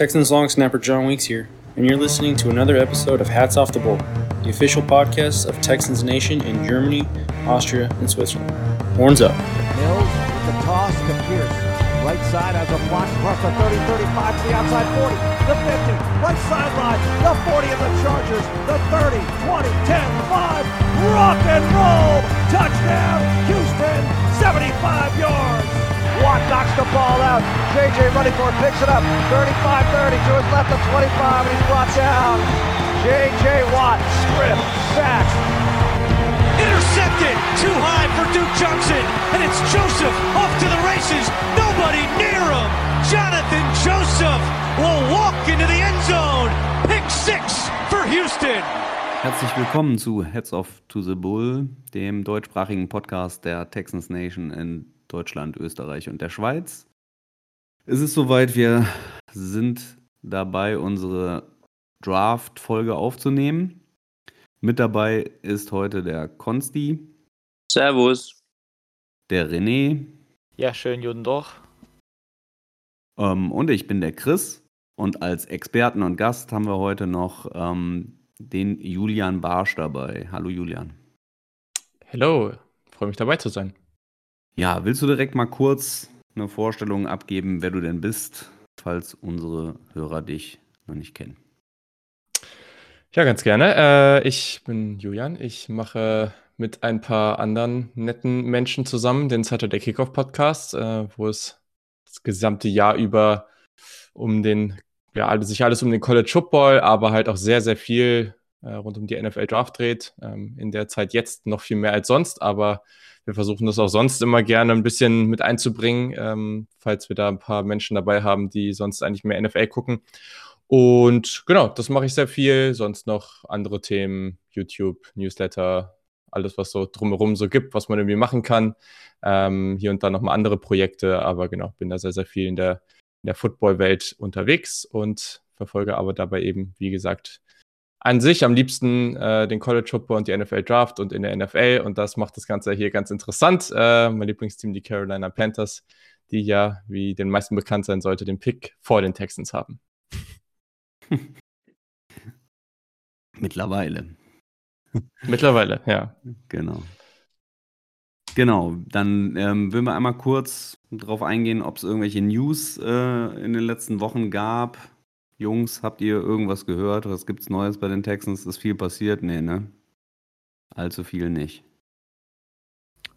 Texans long snapper John Weeks here, and you're listening to another episode of Hats Off the Bowl, the official podcast of Texans Nation in Germany, Austria, and Switzerland. Horns up. Mills with the toss to Pierce. Right side has a block across the 30, 35 to the outside 40, the 50, right sideline, the 40 of the Chargers, the 30, 20, 10, 5, rock and roll, touchdown, Houston, 75 yards. Watt knocks the ball out. JJ running for it, picks it up. 35-30 to his left of 25, and he's brought down. JJ Watt, strip, sack, Intercepted! Too high for Duke Johnson, and it's Joseph off to the races. Nobody near him. Jonathan Joseph will walk into the end zone. Pick six for Houston. Herzlich willkommen zu Heads Off to the Bull, dem deutschsprachigen Podcast der Texans Nation in Deutschland, Österreich und der Schweiz. Es ist soweit, wir sind dabei, unsere Draft-Folge aufzunehmen. Mit dabei ist heute der Konsti, Servus. der René Ja, schön, Juden doch. ähm, und ich bin der Chris. Und als Experten und Gast haben wir heute noch ähm, den Julian Barsch dabei. Hallo Julian. Hello, freue mich dabei zu sein. Ja, willst du direkt mal kurz eine Vorstellung abgeben, wer du denn bist, falls unsere Hörer dich noch nicht kennen? Ja, ganz gerne. Äh, ich bin Julian. Ich mache mit ein paar anderen netten Menschen zusammen den Saturday Kickoff Podcast, äh, wo es das gesamte Jahr über um den, ja, sich alles um den College Football, aber halt auch sehr, sehr viel äh, rund um die NFL Draft dreht. Ähm, in der Zeit jetzt noch viel mehr als sonst, aber wir versuchen das auch sonst immer gerne ein bisschen mit einzubringen, ähm, falls wir da ein paar Menschen dabei haben, die sonst eigentlich mehr NFL gucken. Und genau, das mache ich sehr viel. Sonst noch andere Themen, YouTube, Newsletter, alles, was so drumherum so gibt, was man irgendwie machen kann. Ähm, hier und da nochmal andere Projekte, aber genau, bin da sehr, sehr viel in der, in der Football-Welt unterwegs und verfolge aber dabei eben, wie gesagt, an sich am liebsten äh, den College Football und die NFL Draft und in der NFL und das macht das Ganze hier ganz interessant. Äh, mein Lieblingsteam, die Carolina Panthers, die ja, wie den meisten bekannt sein sollte, den Pick vor den Texans haben. Mittlerweile. Mittlerweile, ja. Genau. Genau, dann ähm, will wir einmal kurz darauf eingehen, ob es irgendwelche News äh, in den letzten Wochen gab. Jungs, habt ihr irgendwas gehört? Was gibt's Neues bei den Texans? Ist viel passiert? Nee, ne? Allzu viel nicht.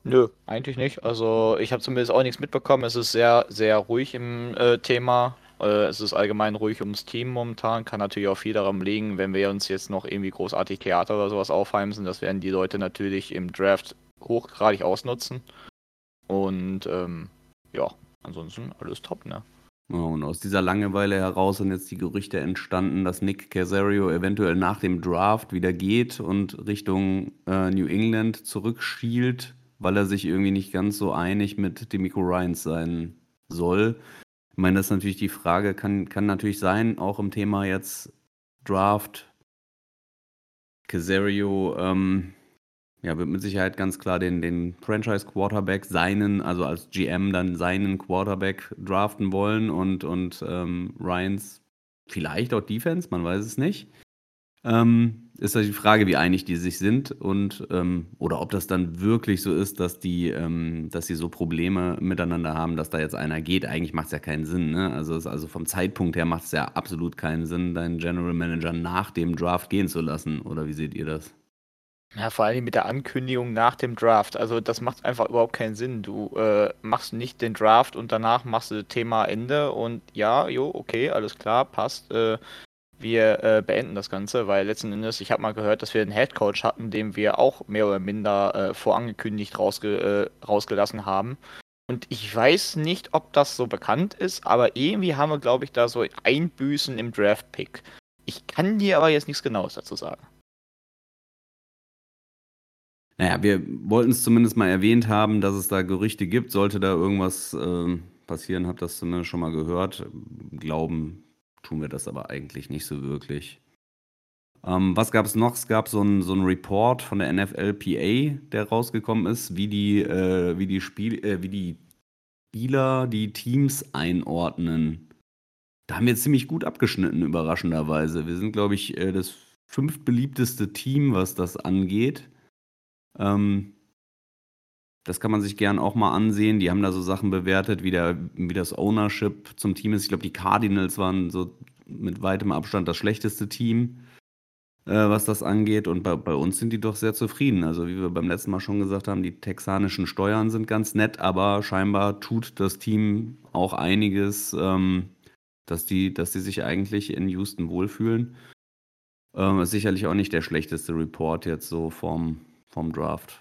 Nö, eigentlich nicht. Also ich habe zumindest auch nichts mitbekommen. Es ist sehr, sehr ruhig im äh, Thema. Äh, es ist allgemein ruhig ums Team momentan. Kann natürlich auch viel daran liegen, wenn wir uns jetzt noch irgendwie großartig Theater oder sowas aufheimsen. Das werden die Leute natürlich im Draft hochgradig ausnutzen. Und ähm, ja, ansonsten alles top, ne? Und aus dieser Langeweile heraus sind jetzt die Gerüchte entstanden, dass Nick Casario eventuell nach dem Draft wieder geht und Richtung äh, New England zurückschielt, weil er sich irgendwie nicht ganz so einig mit Demico Ryans sein soll. Ich meine, das ist natürlich die Frage, kann, kann natürlich sein, auch im Thema jetzt Draft. Casario ähm, ja, wird mit Sicherheit ganz klar den, den Franchise-Quarterback, seinen, also als GM dann seinen Quarterback draften wollen und, und ähm, Ryans vielleicht auch Defense, man weiß es nicht. Ähm, ist halt die Frage, wie einig die sich sind und ähm, oder ob das dann wirklich so ist, dass die, ähm, dass sie so Probleme miteinander haben, dass da jetzt einer geht. Eigentlich macht es ja keinen Sinn, ne? Also, es, also vom Zeitpunkt her macht es ja absolut keinen Sinn, deinen General Manager nach dem Draft gehen zu lassen. Oder wie seht ihr das? Ja, vor allem mit der Ankündigung nach dem Draft. Also das macht einfach überhaupt keinen Sinn. Du äh, machst nicht den Draft und danach machst du Thema Ende und ja, jo, okay, alles klar, passt. Äh, wir äh, beenden das Ganze, weil letzten Endes, ich habe mal gehört, dass wir einen Headcoach hatten, den wir auch mehr oder minder äh, vorangekündigt rausge äh, rausgelassen haben. Und ich weiß nicht, ob das so bekannt ist, aber irgendwie haben wir, glaube ich, da so Einbüßen im Draft-Pick. Ich kann dir aber jetzt nichts Genaues dazu sagen. Naja, wir wollten es zumindest mal erwähnt haben, dass es da Gerüchte gibt. Sollte da irgendwas ähm, passieren, habt das zumindest schon mal gehört. Glauben tun wir das aber eigentlich nicht so wirklich. Ähm, was gab es noch? Es gab so einen so Report von der NFLPA, der rausgekommen ist, wie die, äh, wie die Spiel, äh, wie die Spieler die Teams einordnen. da haben wir ziemlich gut abgeschnitten, überraschenderweise. Wir sind, glaube ich, äh, das fünftbeliebteste Team, was das angeht. Ähm, das kann man sich gern auch mal ansehen. Die haben da so Sachen bewertet, wie, der, wie das Ownership zum Team ist. Ich glaube, die Cardinals waren so mit weitem Abstand das schlechteste Team, äh, was das angeht. Und bei, bei, uns sind die doch sehr zufrieden. Also, wie wir beim letzten Mal schon gesagt haben, die texanischen Steuern sind ganz nett, aber scheinbar tut das Team auch einiges, ähm, dass, die, dass die sich eigentlich in Houston wohlfühlen. Ähm, ist sicherlich auch nicht der schlechteste Report jetzt so vom, vom Draft.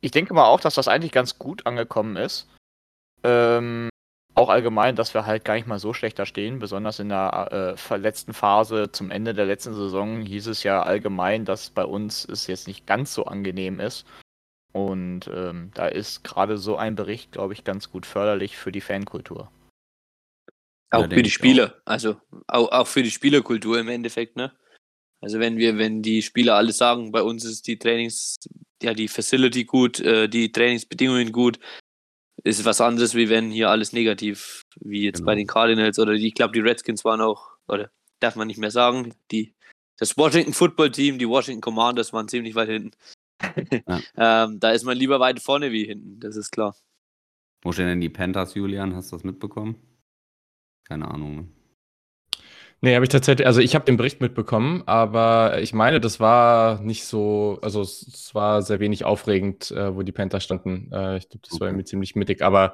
Ich denke mal auch, dass das eigentlich ganz gut angekommen ist. Ähm, auch allgemein, dass wir halt gar nicht mal so schlecht da stehen. Besonders in der äh, letzten Phase zum Ende der letzten Saison hieß es ja allgemein, dass bei uns es jetzt nicht ganz so angenehm ist. Und ähm, da ist gerade so ein Bericht, glaube ich, ganz gut förderlich für die Fankultur. Auch ja, für die Spieler, auch. also auch, auch für die Spielerkultur im Endeffekt, ne? Also wenn wir, wenn die Spieler alle sagen, bei uns ist die Trainings, ja, die Facility gut, äh, die Trainingsbedingungen gut, ist was anderes, wie wenn hier alles negativ, wie jetzt genau. bei den Cardinals oder die, ich glaube, die Redskins waren auch, oder darf man nicht mehr sagen, die, das Washington Football Team, die Washington Commanders waren ziemlich weit hinten. Ja. ähm, da ist man lieber weit vorne wie hinten, das ist klar. Wo stehen denn die Panthers, Julian? Hast du das mitbekommen? Keine Ahnung. Ne? Nee, habe ich tatsächlich, also ich habe den Bericht mitbekommen, aber ich meine, das war nicht so, also es, es war sehr wenig aufregend, äh, wo die Panthers standen. Äh, ich glaube, das okay. war irgendwie ziemlich mittig, aber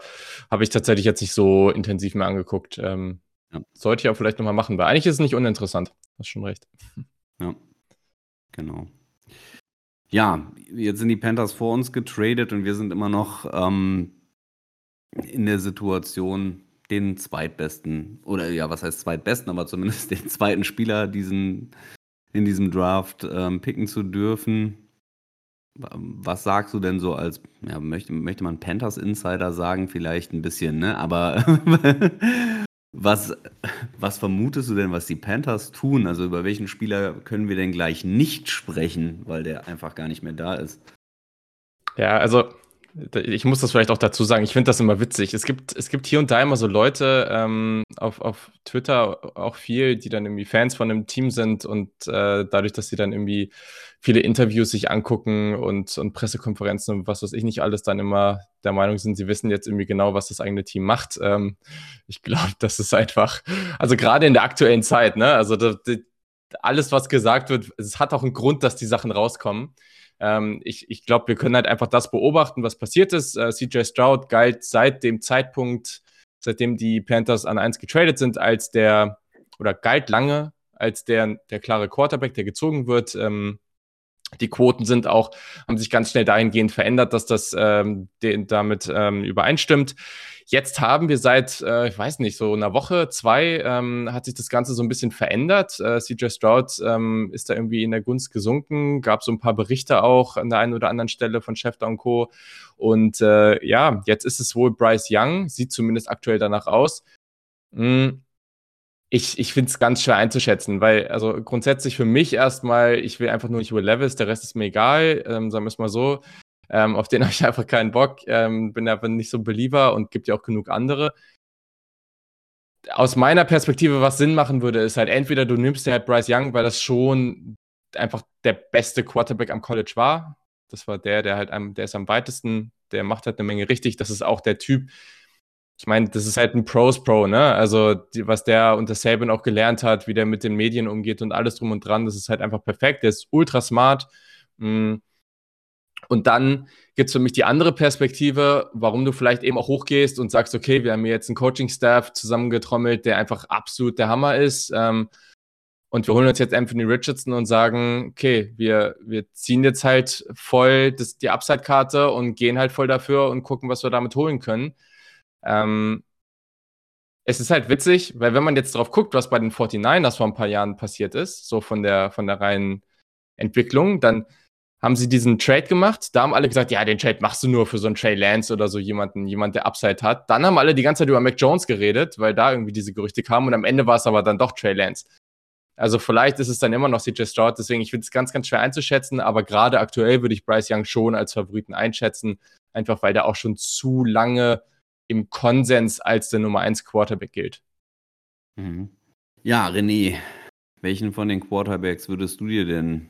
habe ich tatsächlich jetzt nicht so intensiv mehr angeguckt. Ähm, ja. Sollte ich auch vielleicht nochmal machen, weil eigentlich ist es nicht uninteressant. Hast schon recht. Ja, genau. Ja, jetzt sind die Panthers vor uns getradet und wir sind immer noch ähm, in der Situation, den zweitbesten, oder ja, was heißt zweitbesten, aber zumindest den zweiten Spieler diesen, in diesem Draft ähm, picken zu dürfen. Was sagst du denn so als, ja, möchte, möchte man Panthers Insider sagen? Vielleicht ein bisschen, ne? Aber was, was vermutest du denn, was die Panthers tun? Also über welchen Spieler können wir denn gleich nicht sprechen, weil der einfach gar nicht mehr da ist? Ja, also ich muss das vielleicht auch dazu sagen, ich finde das immer witzig. Es gibt, es gibt hier und da immer so Leute ähm, auf, auf Twitter auch viel, die dann irgendwie Fans von einem Team sind und äh, dadurch, dass sie dann irgendwie viele Interviews sich angucken und, und Pressekonferenzen und was weiß ich nicht alles, dann immer der Meinung sind, sie wissen jetzt irgendwie genau, was das eigene Team macht. Ähm, ich glaube, das ist einfach, also gerade in der aktuellen Zeit, ne, also das, das, alles, was gesagt wird, es hat auch einen Grund, dass die Sachen rauskommen. Ähm, ich ich glaube, wir können halt einfach das beobachten, was passiert ist. Äh, CJ Stroud galt seit dem Zeitpunkt, seitdem die Panthers an 1 getradet sind, als der, oder galt lange als der, der klare Quarterback, der gezogen wird. Ähm, die Quoten sind auch, haben sich ganz schnell dahingehend verändert, dass das ähm, den, damit ähm, übereinstimmt. Jetzt haben wir seit, äh, ich weiß nicht, so einer Woche, zwei, ähm, hat sich das Ganze so ein bisschen verändert. Äh, CJ Stroud ähm, ist da irgendwie in der Gunst gesunken, gab so ein paar Berichte auch an der einen oder anderen Stelle von Schäfter und Co. Und äh, ja, jetzt ist es wohl Bryce Young, sieht zumindest aktuell danach aus. Hm ich, ich finde es ganz schwer einzuschätzen, weil, also grundsätzlich für mich erstmal, ich will einfach nur nicht über Levis, der Rest ist mir egal, ähm, sagen wir es mal so. Ähm, auf den habe ich einfach keinen Bock, ähm, bin einfach nicht so ein Believer und gibt ja auch genug andere. Aus meiner Perspektive, was Sinn machen würde, ist halt entweder du nimmst dir halt Bryce Young, weil das schon einfach der beste Quarterback am College war. Das war der, der halt am, der ist am weitesten, der macht halt eine Menge richtig. Das ist auch der Typ, ich meine, das ist halt ein Pros Pro, ne? Also, die, was der unter Saban auch gelernt hat, wie der mit den Medien umgeht und alles drum und dran, das ist halt einfach perfekt. Der ist ultra smart. Mm. Und dann gibt es für mich die andere Perspektive, warum du vielleicht eben auch hochgehst und sagst, okay, wir haben hier jetzt einen Coaching-Staff zusammengetrommelt, der einfach absolut der Hammer ist. Ähm, und wir holen uns jetzt Anthony Richardson und sagen, okay, wir, wir ziehen jetzt halt voll das, die Upside-Karte und gehen halt voll dafür und gucken, was wir damit holen können. Ähm, es ist halt witzig, weil wenn man jetzt drauf guckt, was bei den 49ers vor ein paar Jahren passiert ist, so von der, von der reinen Entwicklung, dann haben sie diesen Trade gemacht. Da haben alle gesagt, ja, den Trade machst du nur für so einen Trey Lance oder so jemanden, jemand, der Upside hat. Dann haben alle die ganze Zeit über Mac Jones geredet, weil da irgendwie diese Gerüchte kamen und am Ende war es aber dann doch Trey Lance. Also vielleicht ist es dann immer noch CJ Stroud, deswegen ich finde es ganz, ganz schwer einzuschätzen, aber gerade aktuell würde ich Bryce Young schon als Favoriten einschätzen, einfach weil der auch schon zu lange im Konsens als der Nummer 1 Quarterback gilt. Mhm. Ja, René, welchen von den Quarterbacks würdest du dir denn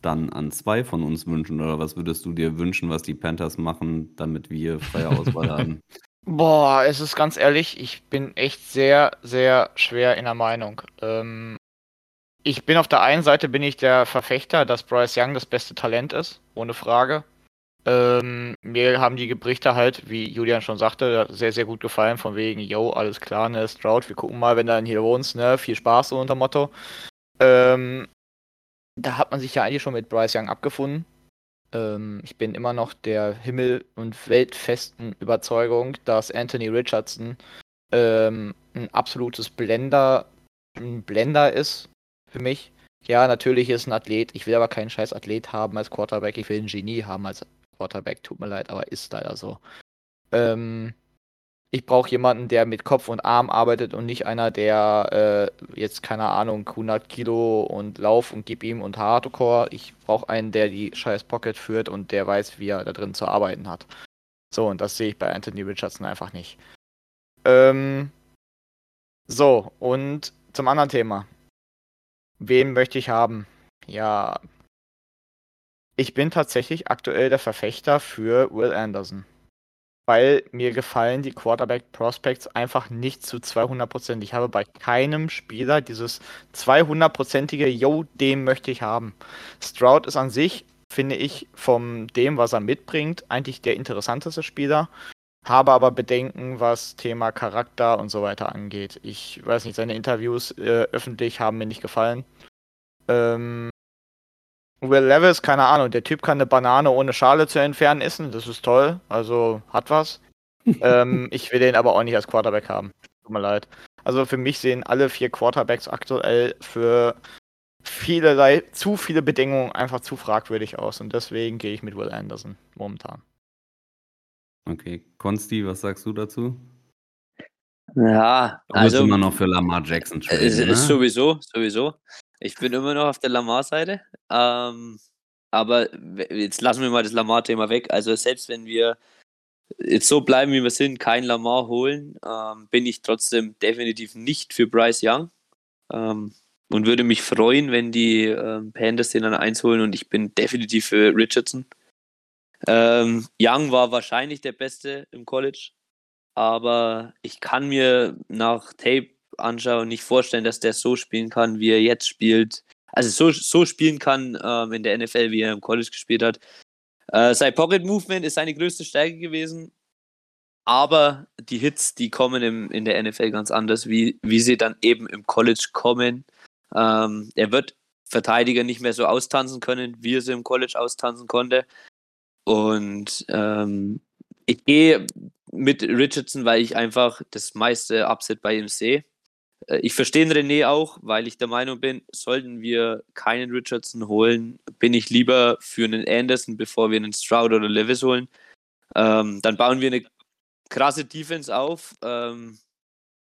dann an zwei von uns wünschen? Oder was würdest du dir wünschen, was die Panthers machen, damit wir freie Auswahl haben? Boah, es ist ganz ehrlich, ich bin echt sehr, sehr schwer in der Meinung. Ähm, ich bin auf der einen Seite bin ich der Verfechter, dass Bryce Young das beste Talent ist, ohne Frage. Ähm, mir haben die Berichte halt, wie Julian schon sagte, sehr, sehr gut gefallen, von wegen, yo, alles klar, ne, Stroud, wir gucken mal, wenn du dann hier wohnst, ne, viel Spaß, so unter Motto. Ähm, da hat man sich ja eigentlich schon mit Bryce Young abgefunden. Ähm, ich bin immer noch der Himmel- und weltfesten Überzeugung, dass Anthony Richardson ähm, ein absolutes Blender, ein Blender ist für mich. Ja, natürlich ist ein Athlet. Ich will aber keinen scheiß Athlet haben als Quarterback. Ich will ein Genie haben als Quarterback. Tut mir leid, aber ist leider so. Ähm, ich brauche jemanden, der mit Kopf und Arm arbeitet und nicht einer, der äh, jetzt, keine Ahnung, 100 Kilo und Lauf und gib ihm und Hardcore. Ich brauche einen, der die scheiß Pocket führt und der weiß, wie er da drin zu arbeiten hat. So, und das sehe ich bei Anthony Richardson einfach nicht. Ähm, so, und zum anderen Thema. Wen möchte ich haben? Ja, ich bin tatsächlich aktuell der Verfechter für Will Anderson. Weil mir gefallen die Quarterback Prospects einfach nicht zu 200%. Ich habe bei keinem Spieler dieses 200%ige, yo, den möchte ich haben. Stroud ist an sich, finde ich, von dem, was er mitbringt, eigentlich der interessanteste Spieler. Habe aber Bedenken, was Thema Charakter und so weiter angeht. Ich weiß nicht, seine Interviews äh, öffentlich haben mir nicht gefallen. Ähm, Will Levis, keine Ahnung, der Typ kann eine Banane ohne Schale zu entfernen essen, das ist toll, also hat was. ähm, ich will den aber auch nicht als Quarterback haben. Tut mir leid. Also für mich sehen alle vier Quarterbacks aktuell für vielerlei, zu viele Bedingungen einfach zu fragwürdig aus und deswegen gehe ich mit Will Anderson momentan. Okay, Konsti, was sagst du dazu? Ja, Du bist also immer noch für Lamar Jackson traden, ist, ne? ist sowieso, sowieso. Ich bin immer noch auf der Lamar-Seite. Ähm, aber jetzt lassen wir mal das Lamar-Thema weg. Also selbst wenn wir jetzt so bleiben, wie wir sind, kein Lamar holen, ähm, bin ich trotzdem definitiv nicht für Bryce Young. Ähm, und würde mich freuen, wenn die ähm, Panthers den dann eins holen und ich bin definitiv für Richardson. Ähm, Young war wahrscheinlich der Beste im College, aber ich kann mir nach Tape anschauen nicht vorstellen, dass der so spielen kann, wie er jetzt spielt. Also so, so spielen kann ähm, in der NFL, wie er im College gespielt hat. Äh, sein Pocket Movement ist seine größte Stärke gewesen, aber die Hits, die kommen im, in der NFL ganz anders, wie, wie sie dann eben im College kommen. Ähm, er wird Verteidiger nicht mehr so austanzen können, wie er sie im College austanzen konnte. Und ähm, ich gehe mit Richardson, weil ich einfach das meiste Upset bei ihm sehe. Äh, Ich verstehe René auch, weil ich der Meinung bin, sollten wir keinen Richardson holen, bin ich lieber für einen Anderson, bevor wir einen Stroud oder Levis holen. Ähm, dann bauen wir eine krasse Defense auf ähm,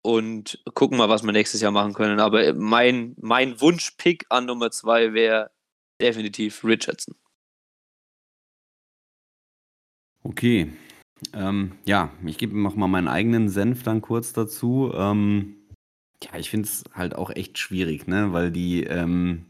und gucken mal, was wir nächstes Jahr machen können. Aber mein, mein Wunsch-Pick an Nummer zwei wäre definitiv Richardson. Okay. Ähm, ja, ich gebe noch mal meinen eigenen Senf dann kurz dazu. Ähm, ja, ich finde es halt auch echt schwierig, ne? Weil die ähm,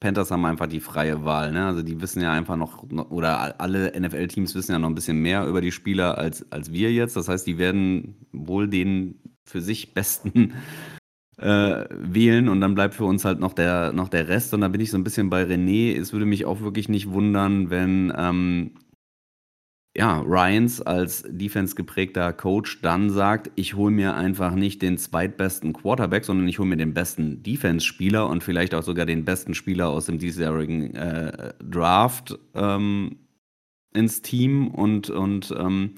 Panthers haben einfach die freie Wahl, ne? Also die wissen ja einfach noch, oder alle NFL-Teams wissen ja noch ein bisschen mehr über die Spieler als, als wir jetzt. Das heißt, die werden wohl den für sich besten äh, wählen und dann bleibt für uns halt noch der, noch der Rest. Und da bin ich so ein bisschen bei René. Es würde mich auch wirklich nicht wundern, wenn ähm, ja, Ryans als defense geprägter Coach dann sagt, ich hole mir einfach nicht den zweitbesten Quarterback, sondern ich hole mir den besten Defense-Spieler und vielleicht auch sogar den besten Spieler aus dem diesjährigen äh, Draft ähm, ins Team und, und ähm,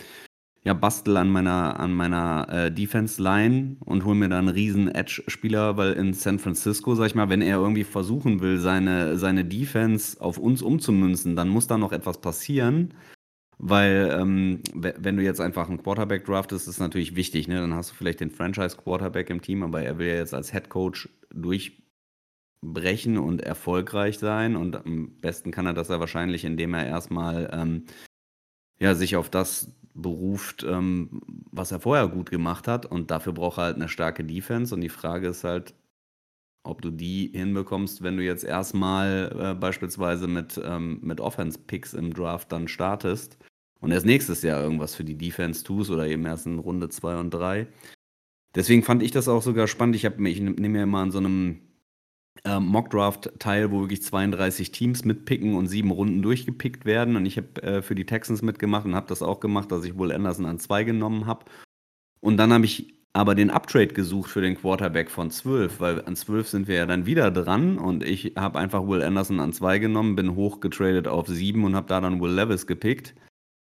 ja, bastel an meiner, an meiner äh, Defense-Line und hol mir da einen riesen Edge-Spieler, weil in San Francisco, sag ich mal, wenn er irgendwie versuchen will, seine, seine Defense auf uns umzumünzen, dann muss da noch etwas passieren. Weil, ähm, we- wenn du jetzt einfach einen Quarterback draftest, ist natürlich wichtig, ne? Dann hast du vielleicht den Franchise-Quarterback im Team, aber er will ja jetzt als Head Coach durchbrechen und erfolgreich sein. Und am besten kann er das ja wahrscheinlich, indem er erstmal ähm, ja, sich auf das beruft, ähm, was er vorher gut gemacht hat. Und dafür braucht er halt eine starke Defense. Und die Frage ist halt, ob du die hinbekommst, wenn du jetzt erstmal äh, beispielsweise mit, ähm, mit Offense-Picks im Draft dann startest und erst nächstes Jahr irgendwas für die Defense tust oder eben erst in Runde 2 und 3. Deswegen fand ich das auch sogar spannend. Ich, ich nehme mir mal an so einem äh, Mockdraft-Teil, wo wirklich 32 Teams mitpicken und sieben Runden durchgepickt werden. Und ich habe äh, für die Texans mitgemacht und habe das auch gemacht, dass ich wohl Anderson an zwei genommen habe. Und dann habe ich aber den Uptrade gesucht für den Quarterback von 12, weil an 12 sind wir ja dann wieder dran und ich habe einfach Will Anderson an 2 genommen, bin hochgetradet auf 7 und habe da dann Will Levis gepickt.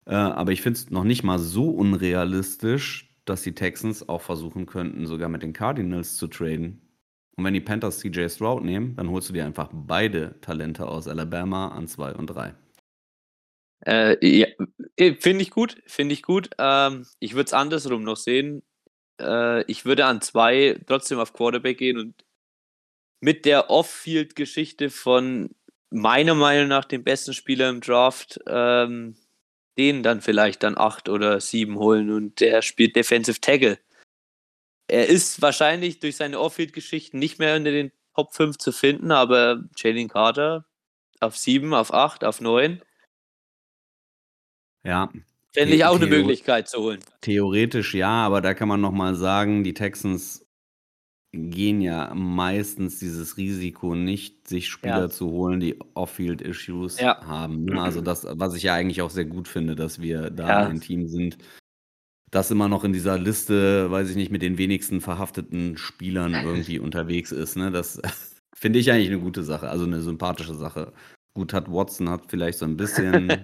Äh, aber ich finde es noch nicht mal so unrealistisch, dass die Texans auch versuchen könnten, sogar mit den Cardinals zu traden. Und wenn die Panthers CJ Stroud nehmen, dann holst du dir einfach beide Talente aus Alabama an 2 und 3. Äh, ja, finde ich gut, finde ich gut. Ähm, ich würde es andersrum noch sehen. Äh, ich würde an zwei trotzdem auf Quarterback gehen und mit der Off-Field-Geschichte von meiner Meinung nach dem besten Spieler im Draft, ähm, den dann vielleicht dann acht oder sieben holen und der spielt Defensive Tackle. Er ist wahrscheinlich durch seine Off-Field-Geschichten nicht mehr unter den Top 5 zu finden, aber Jalen Carter auf sieben, auf acht, auf neun. Ja, Fände ich auch eine Möglichkeit zu holen. Theoretisch ja, aber da kann man nochmal sagen, die Texans gehen ja meistens dieses Risiko nicht, sich Spieler ja. zu holen, die Off-Field-Issues ja. haben. Ne? Also das, was ich ja eigentlich auch sehr gut finde, dass wir da ja. ein Team sind, das immer noch in dieser Liste, weiß ich nicht, mit den wenigsten verhafteten Spielern irgendwie unterwegs ist. Ne? Das finde ich eigentlich eine gute Sache, also eine sympathische Sache. Gut, hat Watson hat vielleicht so ein bisschen.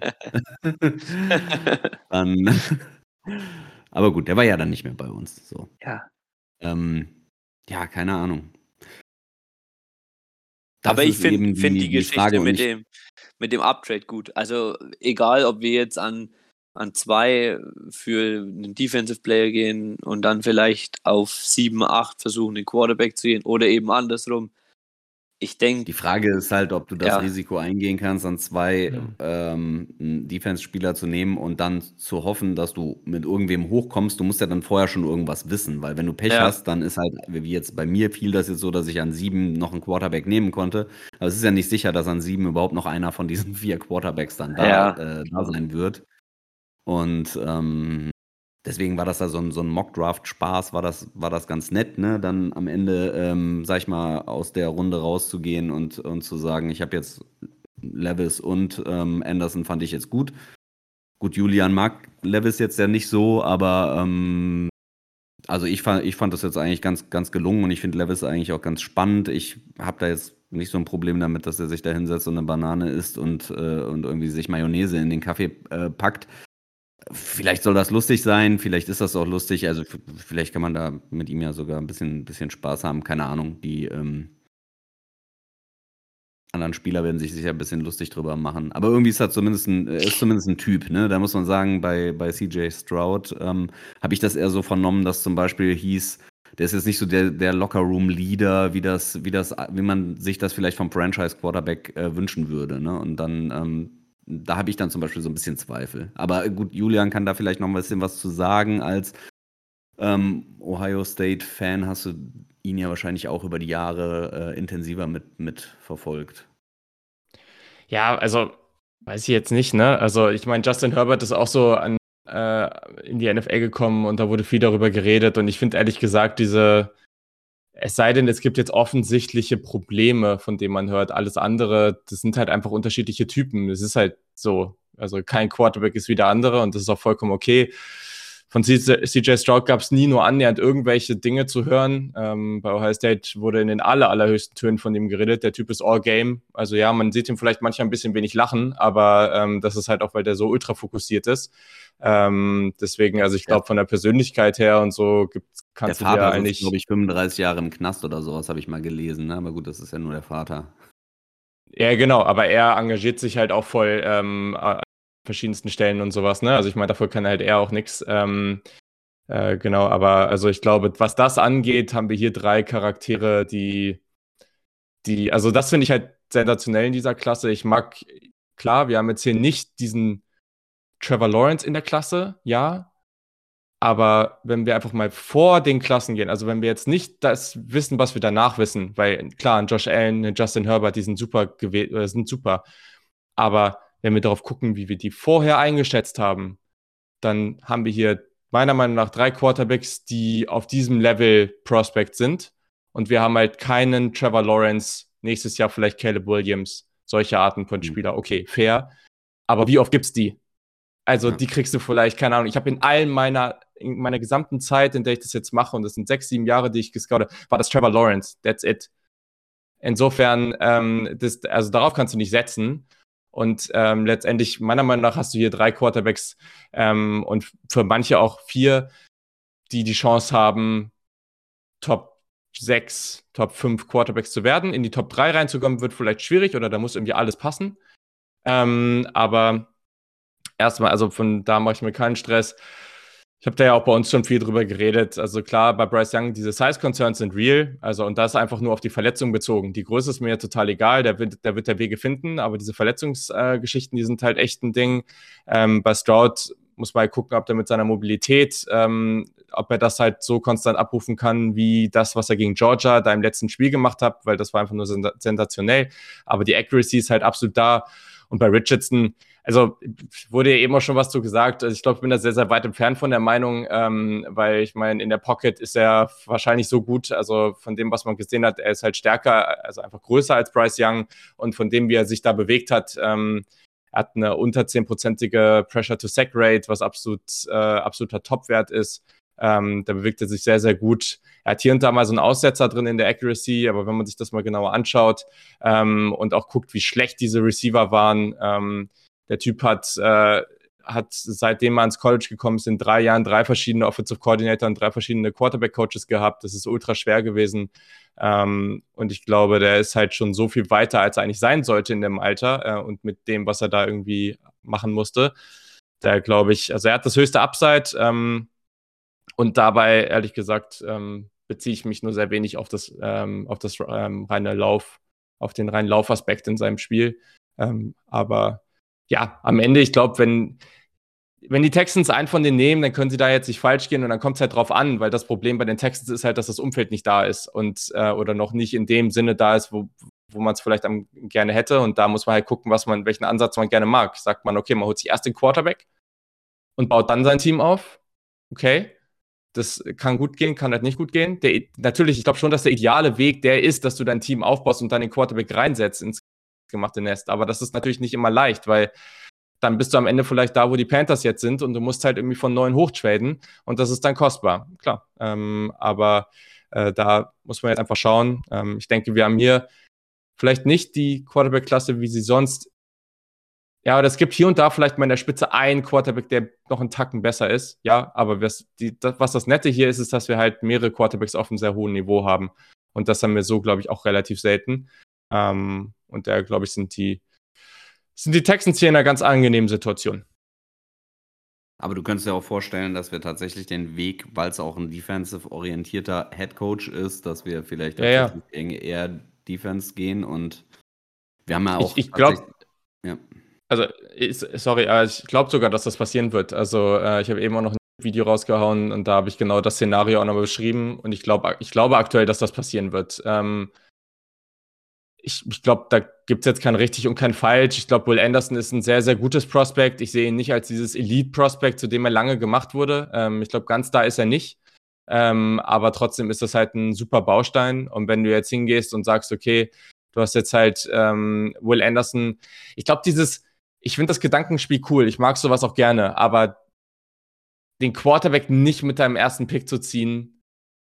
dann, aber gut, der war ja dann nicht mehr bei uns. So. Ja. Ähm, ja, keine Ahnung. Das aber ich finde find die, die Geschichte mit dem, mit dem Uptrade gut. Also egal, ob wir jetzt an, an zwei für einen Defensive Player gehen und dann vielleicht auf 7, 8 versuchen, den Quarterback zu gehen oder eben andersrum ich denke. Die Frage ist halt, ob du das ja. Risiko eingehen kannst, an zwei ja. ähm, Defense-Spieler zu nehmen und dann zu hoffen, dass du mit irgendwem hochkommst. Du musst ja dann vorher schon irgendwas wissen, weil wenn du Pech ja. hast, dann ist halt, wie jetzt bei mir fiel das jetzt so, dass ich an sieben noch einen Quarterback nehmen konnte. Aber es ist ja nicht sicher, dass an sieben überhaupt noch einer von diesen vier Quarterbacks dann da, äh, da sein wird. Und ähm, Deswegen war das da so ein, so ein Mock-Draft-Spaß, war das, war das ganz nett, ne? Dann am Ende, ähm, sag ich mal, aus der Runde rauszugehen und, und zu sagen, ich habe jetzt Levis und ähm, Anderson fand ich jetzt gut. Gut, Julian mag Levis jetzt ja nicht so, aber ähm, also ich fand, ich fand das jetzt eigentlich ganz, ganz gelungen und ich finde Levis eigentlich auch ganz spannend. Ich habe da jetzt nicht so ein Problem damit, dass er sich da hinsetzt und eine Banane isst und, äh, und irgendwie sich Mayonnaise in den Kaffee äh, packt. Vielleicht soll das lustig sein, vielleicht ist das auch lustig. Also vielleicht kann man da mit ihm ja sogar ein bisschen, bisschen Spaß haben. Keine Ahnung. Die ähm, anderen Spieler werden sich sicher ein bisschen lustig drüber machen. Aber irgendwie ist er zumindest ein, ist zumindest ein Typ. Ne? Da muss man sagen, bei, bei CJ Stroud ähm, habe ich das eher so vernommen, dass zum Beispiel hieß, der ist jetzt nicht so der, der Locker-Room-Leader, wie das, wie das, wie man sich das vielleicht vom Franchise-Quarterback äh, wünschen würde. Ne? Und dann ähm, da habe ich dann zum Beispiel so ein bisschen Zweifel. Aber gut, Julian kann da vielleicht noch ein bisschen was zu sagen. Als ähm, Ohio State-Fan hast du ihn ja wahrscheinlich auch über die Jahre äh, intensiver mit, mit. Ja, also weiß ich jetzt nicht, ne? Also ich meine, Justin Herbert ist auch so an, äh, in die NFL gekommen und da wurde viel darüber geredet und ich finde ehrlich gesagt diese es sei denn, es gibt jetzt offensichtliche Probleme, von denen man hört. Alles andere, das sind halt einfach unterschiedliche Typen. Es ist halt so. Also kein Quarterback ist wie der andere und das ist auch vollkommen okay. Von CJ Stroud gab es nie nur annähernd irgendwelche Dinge zu hören. Ähm, bei Ohio State wurde in den aller, allerhöchsten Tönen von ihm geredet. Der Typ ist all game. Also ja, man sieht ihm vielleicht manchmal ein bisschen wenig lachen, aber ähm, das ist halt auch, weil der so ultra fokussiert ist. Ähm, deswegen, also ich glaube, von der Persönlichkeit her und so gibt's, kannst der du Vater dir eigentlich. glaube ich, 35 Jahre im Knast oder sowas, habe ich mal gelesen. Ne? Aber gut, das ist ja nur der Vater. Ja, genau, aber er engagiert sich halt auch voll ähm, verschiedensten Stellen und sowas, ne? Also ich meine, davor kann halt er auch nichts. Ähm, äh, genau, aber also ich glaube, was das angeht, haben wir hier drei Charaktere, die, die, also das finde ich halt sensationell in dieser Klasse. Ich mag, klar, wir haben jetzt hier nicht diesen Trevor Lawrence in der Klasse, ja. Aber wenn wir einfach mal vor den Klassen gehen, also wenn wir jetzt nicht das wissen, was wir danach wissen, weil klar, ein Josh Allen, ein Justin Herbert, die sind super äh, sind super. Aber wenn wir darauf gucken, wie wir die vorher eingeschätzt haben, dann haben wir hier meiner Meinung nach drei Quarterbacks, die auf diesem Level Prospect sind. Und wir haben halt keinen Trevor Lawrence, nächstes Jahr vielleicht Caleb Williams, solche Arten von mhm. Spieler. Okay, fair. Aber wie oft gibt's die? Also ja. die kriegst du vielleicht, keine Ahnung. Ich habe in allen meiner, in meiner gesamten Zeit, in der ich das jetzt mache, und das sind sechs, sieben Jahre, die ich gescoutet war das Trevor Lawrence. That's it. Insofern, ähm, das, also darauf kannst du nicht setzen. Und ähm, letztendlich, meiner Meinung nach, hast du hier drei Quarterbacks ähm, und für manche auch vier, die die Chance haben, Top 6, Top 5 Quarterbacks zu werden. In die Top 3 reinzukommen, wird vielleicht schwierig oder da muss irgendwie alles passen. Ähm, aber erstmal, also von da mache ich mir keinen Stress. Ich habe da ja auch bei uns schon viel drüber geredet. Also klar, bei Bryce Young, diese Size-Concerns sind real. Also, und das einfach nur auf die Verletzung bezogen. Die Größe ist mir total egal, der wird, der wird der Wege finden, aber diese Verletzungsgeschichten, äh, die sind halt echt ein Ding. Ähm, bei Stroud muss man halt gucken, ob der mit seiner Mobilität, ähm, ob er das halt so konstant abrufen kann, wie das, was er gegen Georgia da im letzten Spiel gemacht hat, weil das war einfach nur sensationell. Aber die Accuracy ist halt absolut da. Und bei Richardson, also wurde ja eben auch schon was zu gesagt. Also ich glaube, ich bin da sehr, sehr weit entfernt von der Meinung, ähm, weil ich meine, in der Pocket ist er wahrscheinlich so gut, also von dem, was man gesehen hat, er ist halt stärker, also einfach größer als Bryce Young und von dem, wie er sich da bewegt hat, ähm, er hat eine unter 10-prozentige Pressure-to-Sack-Rate, was absolut, äh, absoluter Topwert ist. Ähm, da bewegt er sich sehr, sehr gut. Er hat hier und da mal so einen Aussetzer drin in der Accuracy, aber wenn man sich das mal genauer anschaut ähm, und auch guckt, wie schlecht diese Receiver waren, ähm, der Typ hat, äh, hat seitdem er ins College gekommen ist, in drei Jahren drei verschiedene Offensive Coordinator und drei verschiedene Quarterback-Coaches gehabt. Das ist ultra schwer gewesen. Ähm, und ich glaube, der ist halt schon so viel weiter, als er eigentlich sein sollte in dem Alter äh, und mit dem, was er da irgendwie machen musste. Da glaube ich, also er hat das höchste Upside ähm, und dabei, ehrlich gesagt, ähm, beziehe ich mich nur sehr wenig auf das, ähm, auf das ähm, reine Lauf, auf den reinen Laufaspekt in seinem Spiel. Ähm, aber ja, am Ende, ich glaube, wenn, wenn die Texans einen von denen nehmen, dann können sie da jetzt nicht falsch gehen und dann kommt es halt drauf an, weil das Problem bei den Texans ist halt, dass das Umfeld nicht da ist und äh, oder noch nicht in dem Sinne da ist, wo, wo man es vielleicht am, gerne hätte. Und da muss man halt gucken, was man, welchen Ansatz man gerne mag. Sagt man, okay, man holt sich erst den Quarterback und baut dann sein Team auf. Okay. Das kann gut gehen, kann halt nicht gut gehen. Der, natürlich, ich glaube schon, dass der ideale Weg der ist, dass du dein Team aufbaust und dann den Quarterback reinsetzt ins gemachte Nest. Aber das ist natürlich nicht immer leicht, weil dann bist du am Ende vielleicht da, wo die Panthers jetzt sind und du musst halt irgendwie von neun hochtraden und das ist dann kostbar, klar. Ähm, aber äh, da muss man jetzt einfach schauen. Ähm, ich denke, wir haben hier vielleicht nicht die Quarterback-Klasse, wie sie sonst. Ja, aber es gibt hier und da vielleicht mal in der Spitze einen Quarterback, der noch einen Tacken besser ist. Ja, aber was, die, das, was das Nette hier ist, ist, dass wir halt mehrere Quarterbacks auf einem sehr hohen Niveau haben. Und das haben wir so, glaube ich, auch relativ selten. Ähm, und da, glaube ich, sind die, sind die Texans hier in einer ganz angenehmen Situation. Aber du könntest dir auch vorstellen, dass wir tatsächlich den Weg, weil es auch ein defensive-orientierter Head Coach ist, dass wir vielleicht ja, ja. eher Defense gehen und wir haben ja auch. Ich, ich glaube. Ja. Also, sorry, ich glaube sogar, dass das passieren wird. Also, äh, ich habe eben auch noch ein Video rausgehauen und da habe ich genau das Szenario auch nochmal beschrieben und ich glaube ich glaube aktuell, dass das passieren wird. Ähm, ich, ich glaube, da gibt es jetzt kein richtig und kein falsch. Ich glaube, Will Anderson ist ein sehr, sehr gutes Prospect. Ich sehe ihn nicht als dieses Elite-Prospect, zu dem er lange gemacht wurde. Ähm, ich glaube, ganz da ist er nicht. Ähm, aber trotzdem ist das halt ein super Baustein. Und wenn du jetzt hingehst und sagst, okay, du hast jetzt halt ähm, Will Anderson, ich glaube, dieses, ich finde das Gedankenspiel cool. Ich mag sowas auch gerne, aber den Quarterback nicht mit deinem ersten Pick zu ziehen,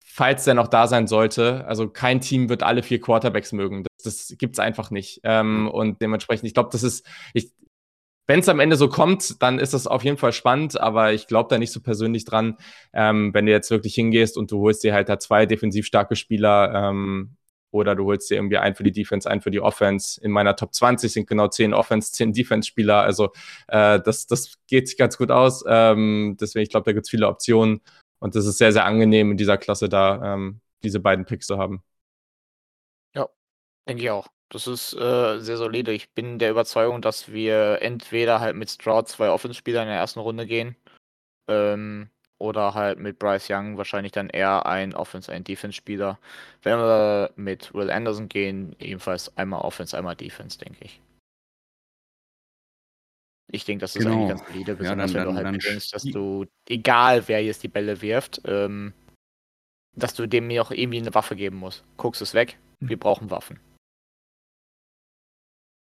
falls der noch da sein sollte. Also kein Team wird alle vier Quarterbacks mögen. Das, gibt es einfach nicht. Ähm, und dementsprechend, ich glaube, das ist, wenn es am Ende so kommt, dann ist das auf jeden Fall spannend, aber ich glaube da nicht so persönlich dran. Ähm, wenn du jetzt wirklich hingehst und du holst dir halt da zwei defensiv starke Spieler ähm, oder du holst dir irgendwie einen für die Defense, einen für die Offense. In meiner Top 20 sind genau zehn Offense, zehn Defense-Spieler. Also äh, das, das geht sich ganz gut aus. Ähm, deswegen, ich glaube, da gibt es viele Optionen. Und das ist sehr, sehr angenehm in dieser Klasse da, ähm, diese beiden Picks zu haben. Ja, denke ich auch. Das ist äh, sehr solide. Ich bin der Überzeugung, dass wir entweder halt mit Stroud zwei Offenspieler in der ersten Runde gehen ähm, oder halt mit Bryce Young wahrscheinlich dann eher ein Offense, ein Defense-Spieler. Wenn wir mit Will Anderson gehen, ebenfalls einmal Offense, einmal Defense, denke ich. Ich denke, das ist Genau. eigentlich ganz solide, besonders dann- wenn du halt dann bedenkst, dass du, egal wer jetzt die Bälle wirft, ähm, dass du dem mir auch irgendwie eine Waffe geben musst. Guckst es weg, wir brauchen Waffen.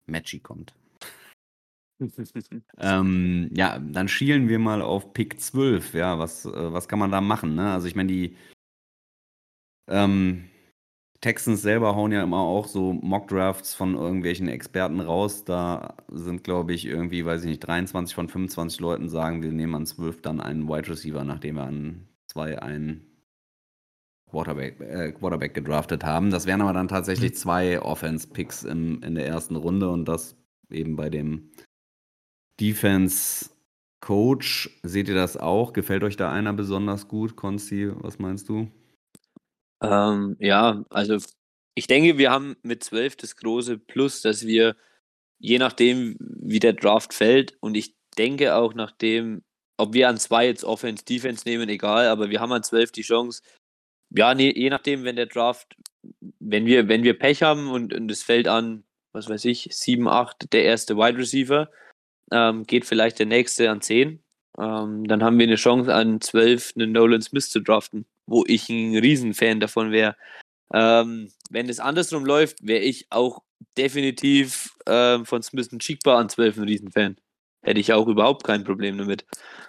Matchy kommt. Ähm, ja, dann schielen wir mal auf Pick 12. Ja, was, äh, was kann man da machen? Ne? Also ich meine, die ähm, Texans selber hauen ja immer auch so Mock-Drafts von irgendwelchen Experten raus. Da sind, glaube ich, irgendwie, weiß ich nicht, 23 von 25 Leuten sagen, wir nehmen an 12 dann einen Wide Receiver, nachdem wir an 2 einen Quarterback, äh, Quarterback gedraftet haben. Das wären aber dann tatsächlich zwei Offense-Picks im- in der ersten Runde und das eben bei dem Defense-Coach. Seht ihr das auch? Gefällt euch da einer besonders gut? Konsti, was meinst du? Ähm, ja, also ich denke, wir haben mit 12 das große Plus, dass wir, je nachdem, wie der Draft fällt, und ich denke auch nachdem, ob wir an zwei jetzt Offense, Defense nehmen, egal, aber wir haben an 12 die Chance, ja, nee, je nachdem, wenn der Draft, wenn wir, wenn wir Pech haben und, und es fällt an, was weiß ich, 7, 8, der erste Wide Receiver, ähm, geht vielleicht der nächste an 10, ähm, dann haben wir eine Chance an 12 einen Nolan Smith zu draften, wo ich ein Riesenfan davon wäre. Ähm, wenn es andersrum läuft, wäre ich auch definitiv ähm, von Smith und Chigba an 12 ein Riesenfan. Hätte ich auch überhaupt kein Problem damit.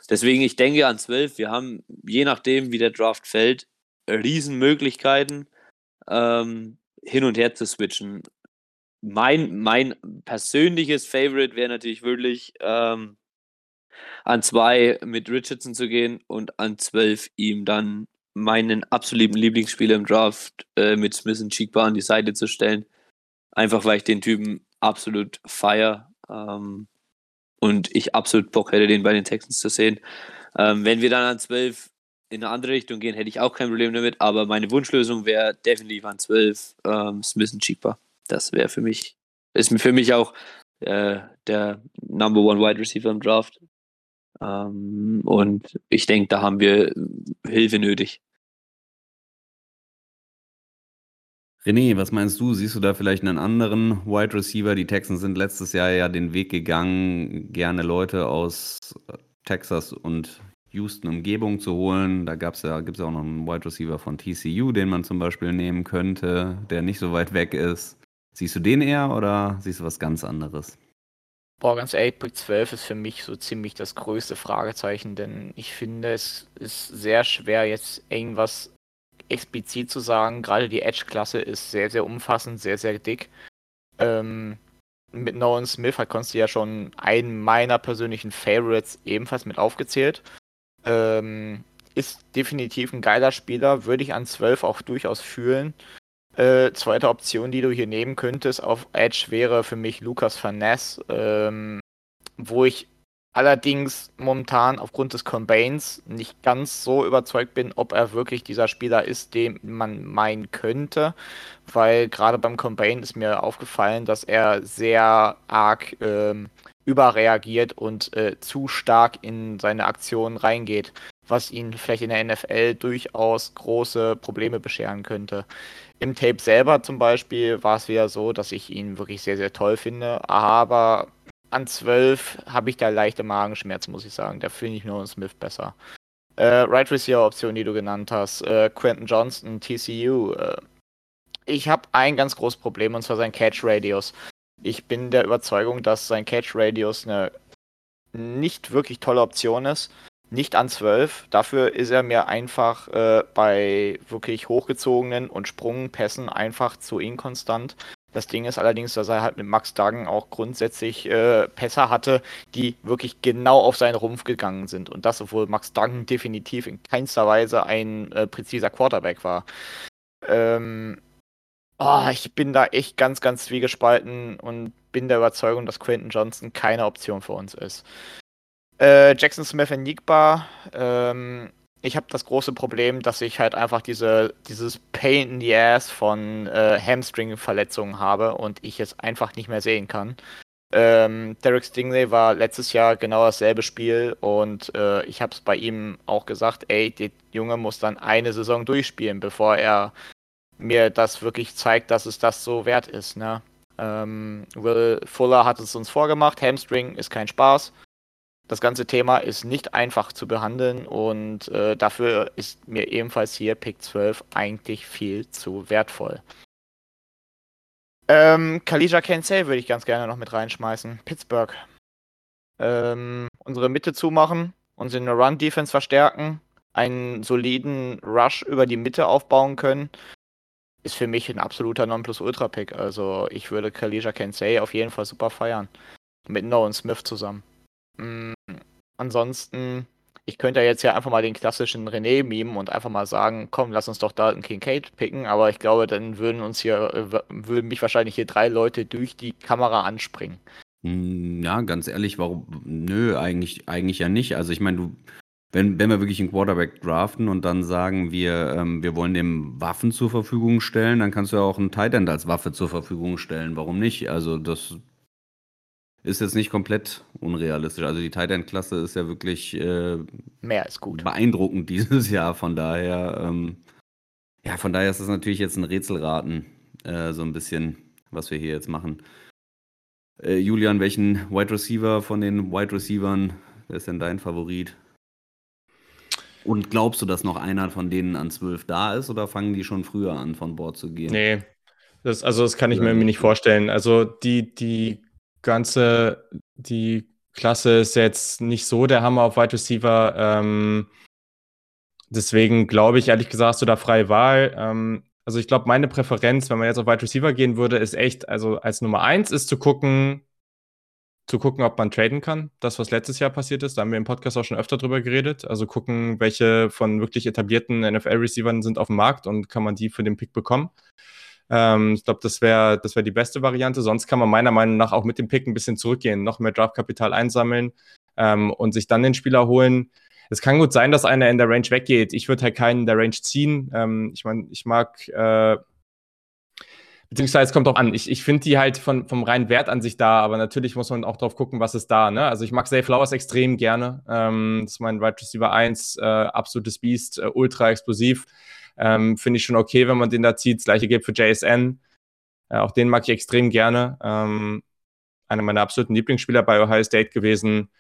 Deswegen, ich denke an 12, wir haben, je nachdem, wie der Draft fällt, Riesenmöglichkeiten, ähm, hin und her zu switchen. Mein, mein persönliches Favorite wäre natürlich wirklich ähm, an zwei mit Richardson zu gehen und an 12 ihm dann meinen absoluten Lieblingsspieler im Draft äh, mit Smith und Cheekbar an die Seite zu stellen. Einfach weil ich den Typen absolut feier ähm, und ich absolut Bock hätte, den bei den Texans zu sehen. Ähm, wenn wir dann an 12 in eine andere Richtung gehen, hätte ich auch kein Problem damit, aber meine Wunschlösung wäre definitiv an 12 ähm, Smith Cheekbar. Das wäre für mich, ist für mich auch äh, der Number One Wide Receiver im Draft. Ähm, und ich denke, da haben wir Hilfe nötig. René, was meinst du? Siehst du da vielleicht einen anderen Wide Receiver? Die Texans sind letztes Jahr ja den Weg gegangen, gerne Leute aus äh, Texas und Houston Umgebung zu holen. Da ja, gibt es ja auch noch einen Wide Receiver von TCU, den man zum Beispiel nehmen könnte, der nicht so weit weg ist. Siehst du den eher oder siehst du was ganz anderes? Boah, ganz ehrlich, Pick 12 ist für mich so ziemlich das größte Fragezeichen, denn ich finde, es ist sehr schwer, jetzt irgendwas explizit zu sagen. Gerade die Edge-Klasse ist sehr, sehr umfassend, sehr, sehr dick. Ähm, mit Nolan Smith hat Konsti ja schon einen meiner persönlichen Favorites ebenfalls mit aufgezählt. Ähm, ist definitiv ein geiler Spieler, würde ich an 12 auch durchaus fühlen. Äh, zweite Option, die du hier nehmen könntest auf Edge, wäre für mich Lukas Vaness, ähm, wo ich allerdings momentan aufgrund des Combines nicht ganz so überzeugt bin, ob er wirklich dieser Spieler ist, den man meinen könnte, weil gerade beim Combine ist mir aufgefallen, dass er sehr arg ähm, überreagiert und äh, zu stark in seine Aktionen reingeht, was ihn vielleicht in der NFL durchaus große Probleme bescheren könnte. Im Tape selber zum Beispiel war es wieder so, dass ich ihn wirklich sehr, sehr toll finde, aber an 12 habe ich da leichte Magenschmerzen, muss ich sagen. Da finde ich Nolan Smith besser. Äh, right Receiver Option, die du genannt hast, äh, Quentin Johnston, TCU. Äh, ich habe ein ganz großes Problem und zwar sein Catch Radius. Ich bin der Überzeugung, dass sein Catch Radius eine nicht wirklich tolle Option ist. Nicht an 12. Dafür ist er mir einfach äh, bei wirklich hochgezogenen und Sprungpässen einfach zu inkonstant. Das Ding ist allerdings, dass er halt mit Max Duggan auch grundsätzlich äh, Pässe hatte, die wirklich genau auf seinen Rumpf gegangen sind. Und das, obwohl Max Duggan definitiv in keinster Weise ein äh, präziser Quarterback war. Ähm, oh, ich bin da echt ganz, ganz zwiegespalten und bin der Überzeugung, dass Quentin Johnson keine Option für uns ist. Äh, Jackson Smith und Nigba, ähm, ich habe das große Problem, dass ich halt einfach diese, dieses Pain in the Ass von äh, Hamstring-Verletzungen habe und ich es einfach nicht mehr sehen kann. Ähm, Derek Stingley war letztes Jahr genau dasselbe Spiel und äh, ich habe es bei ihm auch gesagt, ey, der Junge muss dann eine Saison durchspielen, bevor er mir das wirklich zeigt, dass es das so wert ist. Ne? Ähm, Will Fuller hat es uns vorgemacht, Hamstring ist kein Spaß. Das ganze Thema ist nicht einfach zu behandeln und äh, dafür ist mir ebenfalls hier Pick 12 eigentlich viel zu wertvoll. Ähm, Kalija Kensei würde ich ganz gerne noch mit reinschmeißen. Pittsburgh. Ähm, unsere Mitte zumachen, unsere Run-Defense verstärken, einen soliden Rush über die Mitte aufbauen können, ist für mich ein absoluter Nonplusultra-Pick. Also ich würde Kalija Kensei auf jeden Fall super feiern. Mit Nolan Smith zusammen. Mhm. Ansonsten ich könnte ja jetzt ja einfach mal den klassischen René mimen und einfach mal sagen, komm, lass uns doch da einen Kincaid picken, aber ich glaube, dann würden uns hier, äh, würden mich wahrscheinlich hier drei Leute durch die Kamera anspringen. Ja, ganz ehrlich, warum? Nö, eigentlich, eigentlich ja nicht. Also ich meine, du, wenn, wenn wir wirklich einen Quarterback draften und dann sagen, wir, ähm, wir wollen dem Waffen zur Verfügung stellen, dann kannst du ja auch einen Tight End als Waffe zur Verfügung stellen. Warum nicht? Also das ist jetzt nicht komplett unrealistisch. Also die Tight End Klasse ist ja wirklich äh, mehr als gut. Beeindruckend dieses Jahr. Von daher, ähm, ja, von daher ist es natürlich jetzt ein Rätselraten, äh, so ein bisschen, was wir hier jetzt machen. Äh, Julian, welchen Wide Receiver von den Wide Receivern ist denn dein Favorit? Und glaubst du, dass noch einer von denen an zwölf da ist oder fangen die schon früher an, von Bord zu gehen? Nee, das, also das kann ich mir irgendwie nicht vorstellen. Also die, die ganze, die Klasse ist jetzt nicht so der Hammer auf Wide Receiver. Ähm, deswegen glaube ich, ehrlich gesagt, hast du da freie Wahl. Ähm, also ich glaube, meine Präferenz, wenn man jetzt auf Wide Receiver gehen würde, ist echt, also als Nummer eins ist zu gucken, zu gucken, ob man traden kann. Das, was letztes Jahr passiert ist, da haben wir im Podcast auch schon öfter drüber geredet. Also gucken, welche von wirklich etablierten NFL-Receivern sind auf dem Markt und kann man die für den Pick bekommen. Ähm, ich glaube, das wäre das wär die beste Variante. Sonst kann man meiner Meinung nach auch mit dem Pick ein bisschen zurückgehen, noch mehr Draftkapital einsammeln ähm, und sich dann den Spieler holen. Es kann gut sein, dass einer in der Range weggeht. Ich würde halt keinen in der Range ziehen. Ähm, ich meine, ich mag, äh, beziehungsweise es kommt auch an. Ich, ich finde die halt von, vom reinen Wert an sich da, aber natürlich muss man auch drauf gucken, was ist da. Ne? Also ich mag Zay Flowers extrem gerne. Ähm, das ist mein Wide Receiver 1, äh, absolutes Beast, äh, ultra explosiv. Ähm, Finde ich schon okay, wenn man den da zieht. Das gleiche gilt für JSN. Äh, auch den mag ich extrem gerne. Ähm, einer meiner absoluten Lieblingsspieler bei Ohio State gewesen.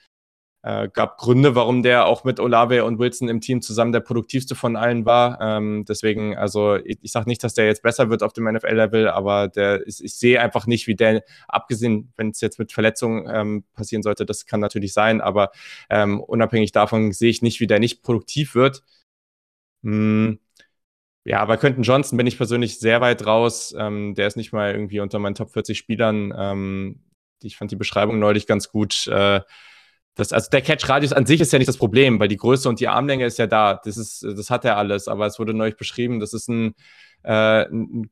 Äh, gab Gründe, warum der auch mit Olave und Wilson im Team zusammen der produktivste von allen war. Ähm, deswegen, also ich, ich sage nicht, dass der jetzt besser wird auf dem NFL-Level, aber der ist, ich sehe einfach nicht, wie der, abgesehen, wenn es jetzt mit Verletzungen ähm, passieren sollte, das kann natürlich sein, aber ähm, unabhängig davon sehe ich nicht, wie der nicht produktiv wird. Hm, ja, bei Quentin Johnson bin ich persönlich sehr weit raus. Ähm, der ist nicht mal irgendwie unter meinen Top 40 Spielern. Ähm, ich fand die Beschreibung neulich ganz gut. Äh, das, also der Catch-Radius an sich ist ja nicht das Problem, weil die Größe und die Armlänge ist ja da. Das, ist, das hat er alles, aber es wurde neulich beschrieben, das ist ein, äh, ein,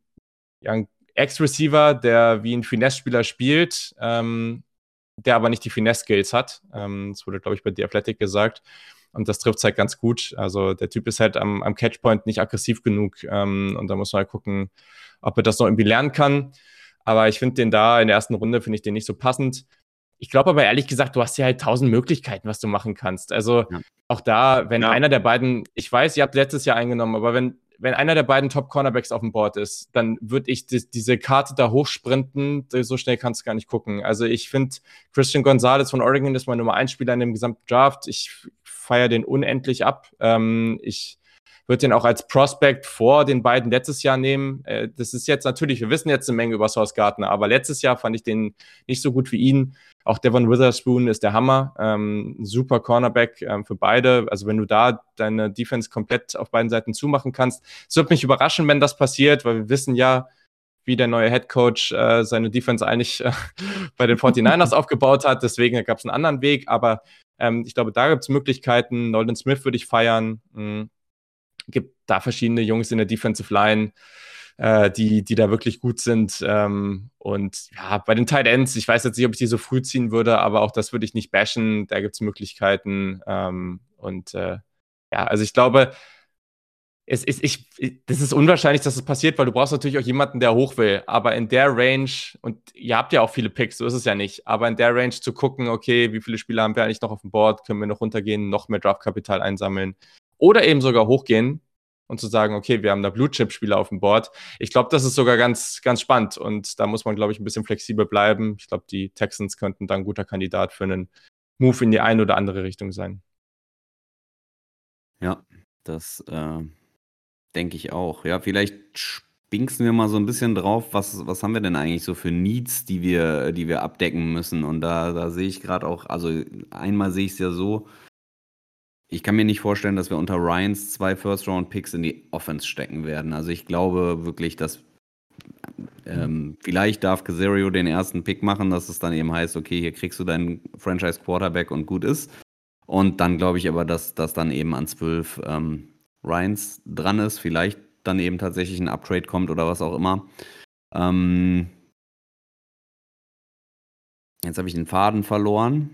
ja, ein Ex-Receiver, der wie ein Finesse-Spieler spielt, ähm, der aber nicht die Finesse-Skills hat. Ähm, das wurde, glaube ich, bei The Athletic gesagt. Und das trifft es halt ganz gut. Also der Typ ist halt am, am Catchpoint nicht aggressiv genug. Ähm, und da muss man halt gucken, ob er das noch irgendwie lernen kann. Aber ich finde den da in der ersten Runde, finde ich den nicht so passend. Ich glaube aber ehrlich gesagt, du hast ja halt tausend Möglichkeiten, was du machen kannst. Also ja. auch da, wenn ja. einer der beiden, ich weiß, ihr habt letztes Jahr eingenommen, aber wenn, wenn einer der beiden Top-Cornerbacks auf dem Board ist, dann würde ich die, diese Karte da hochsprinten. So schnell kannst du gar nicht gucken. Also ich finde, Christian Gonzalez von Oregon ist mein Nummer 1 Spieler in dem gesamten Draft. Ich feiere den unendlich ab. Ähm, ich würde den auch als Prospect vor den beiden letztes Jahr nehmen. Äh, das ist jetzt natürlich, wir wissen jetzt eine Menge über Source Gardner, aber letztes Jahr fand ich den nicht so gut wie ihn. Auch Devon Witherspoon ist der Hammer. Ähm, super Cornerback ähm, für beide. Also wenn du da deine Defense komplett auf beiden Seiten zumachen kannst. Es wird mich überraschen, wenn das passiert, weil wir wissen ja, wie der neue Head Coach äh, seine Defense eigentlich äh, bei den 49ers aufgebaut hat. Deswegen gab es einen anderen Weg. Aber ähm, ich glaube, da gibt es Möglichkeiten. Nolan Smith würde ich feiern. Mhm. Gibt da verschiedene Jungs in der Defensive Line, äh, die, die da wirklich gut sind. Ähm, und ja, bei den Tight Ends, ich weiß jetzt nicht, ob ich die so früh ziehen würde, aber auch das würde ich nicht bashen. Da gibt es Möglichkeiten. Ähm, und äh, ja, also ich glaube, es ist, ich, das ist unwahrscheinlich, dass es passiert, weil du brauchst natürlich auch jemanden, der hoch will. Aber in der Range, und ihr habt ja auch viele Picks, so ist es ja nicht, aber in der Range zu gucken, okay, wie viele Spieler haben wir eigentlich noch auf dem Board, können wir noch runtergehen, noch mehr Draftkapital einsammeln oder eben sogar hochgehen und zu sagen, okay, wir haben da Blue-Chip-Spieler auf dem Board. Ich glaube, das ist sogar ganz, ganz spannend und da muss man, glaube ich, ein bisschen flexibel bleiben. Ich glaube, die Texans könnten da ein guter Kandidat für einen Move in die eine oder andere Richtung sein. Ja, das äh, denke ich auch. Ja, vielleicht spinksen wir mal so ein bisschen drauf, was, was haben wir denn eigentlich so für Needs, die wir, die wir abdecken müssen. Und da, da sehe ich gerade auch, also einmal sehe ich es ja so, ich kann mir nicht vorstellen, dass wir unter Ryans zwei First-Round-Picks in die Offense stecken werden. Also ich glaube wirklich, dass ähm, vielleicht darf Casario den ersten Pick machen, dass es dann eben heißt, okay, hier kriegst du deinen Franchise-Quarterback und gut ist. Und dann glaube ich aber, dass das dann eben an zwölf ähm, Ryans dran ist. Vielleicht dann eben tatsächlich ein Upgrade kommt oder was auch immer. Ähm, jetzt habe ich den Faden verloren.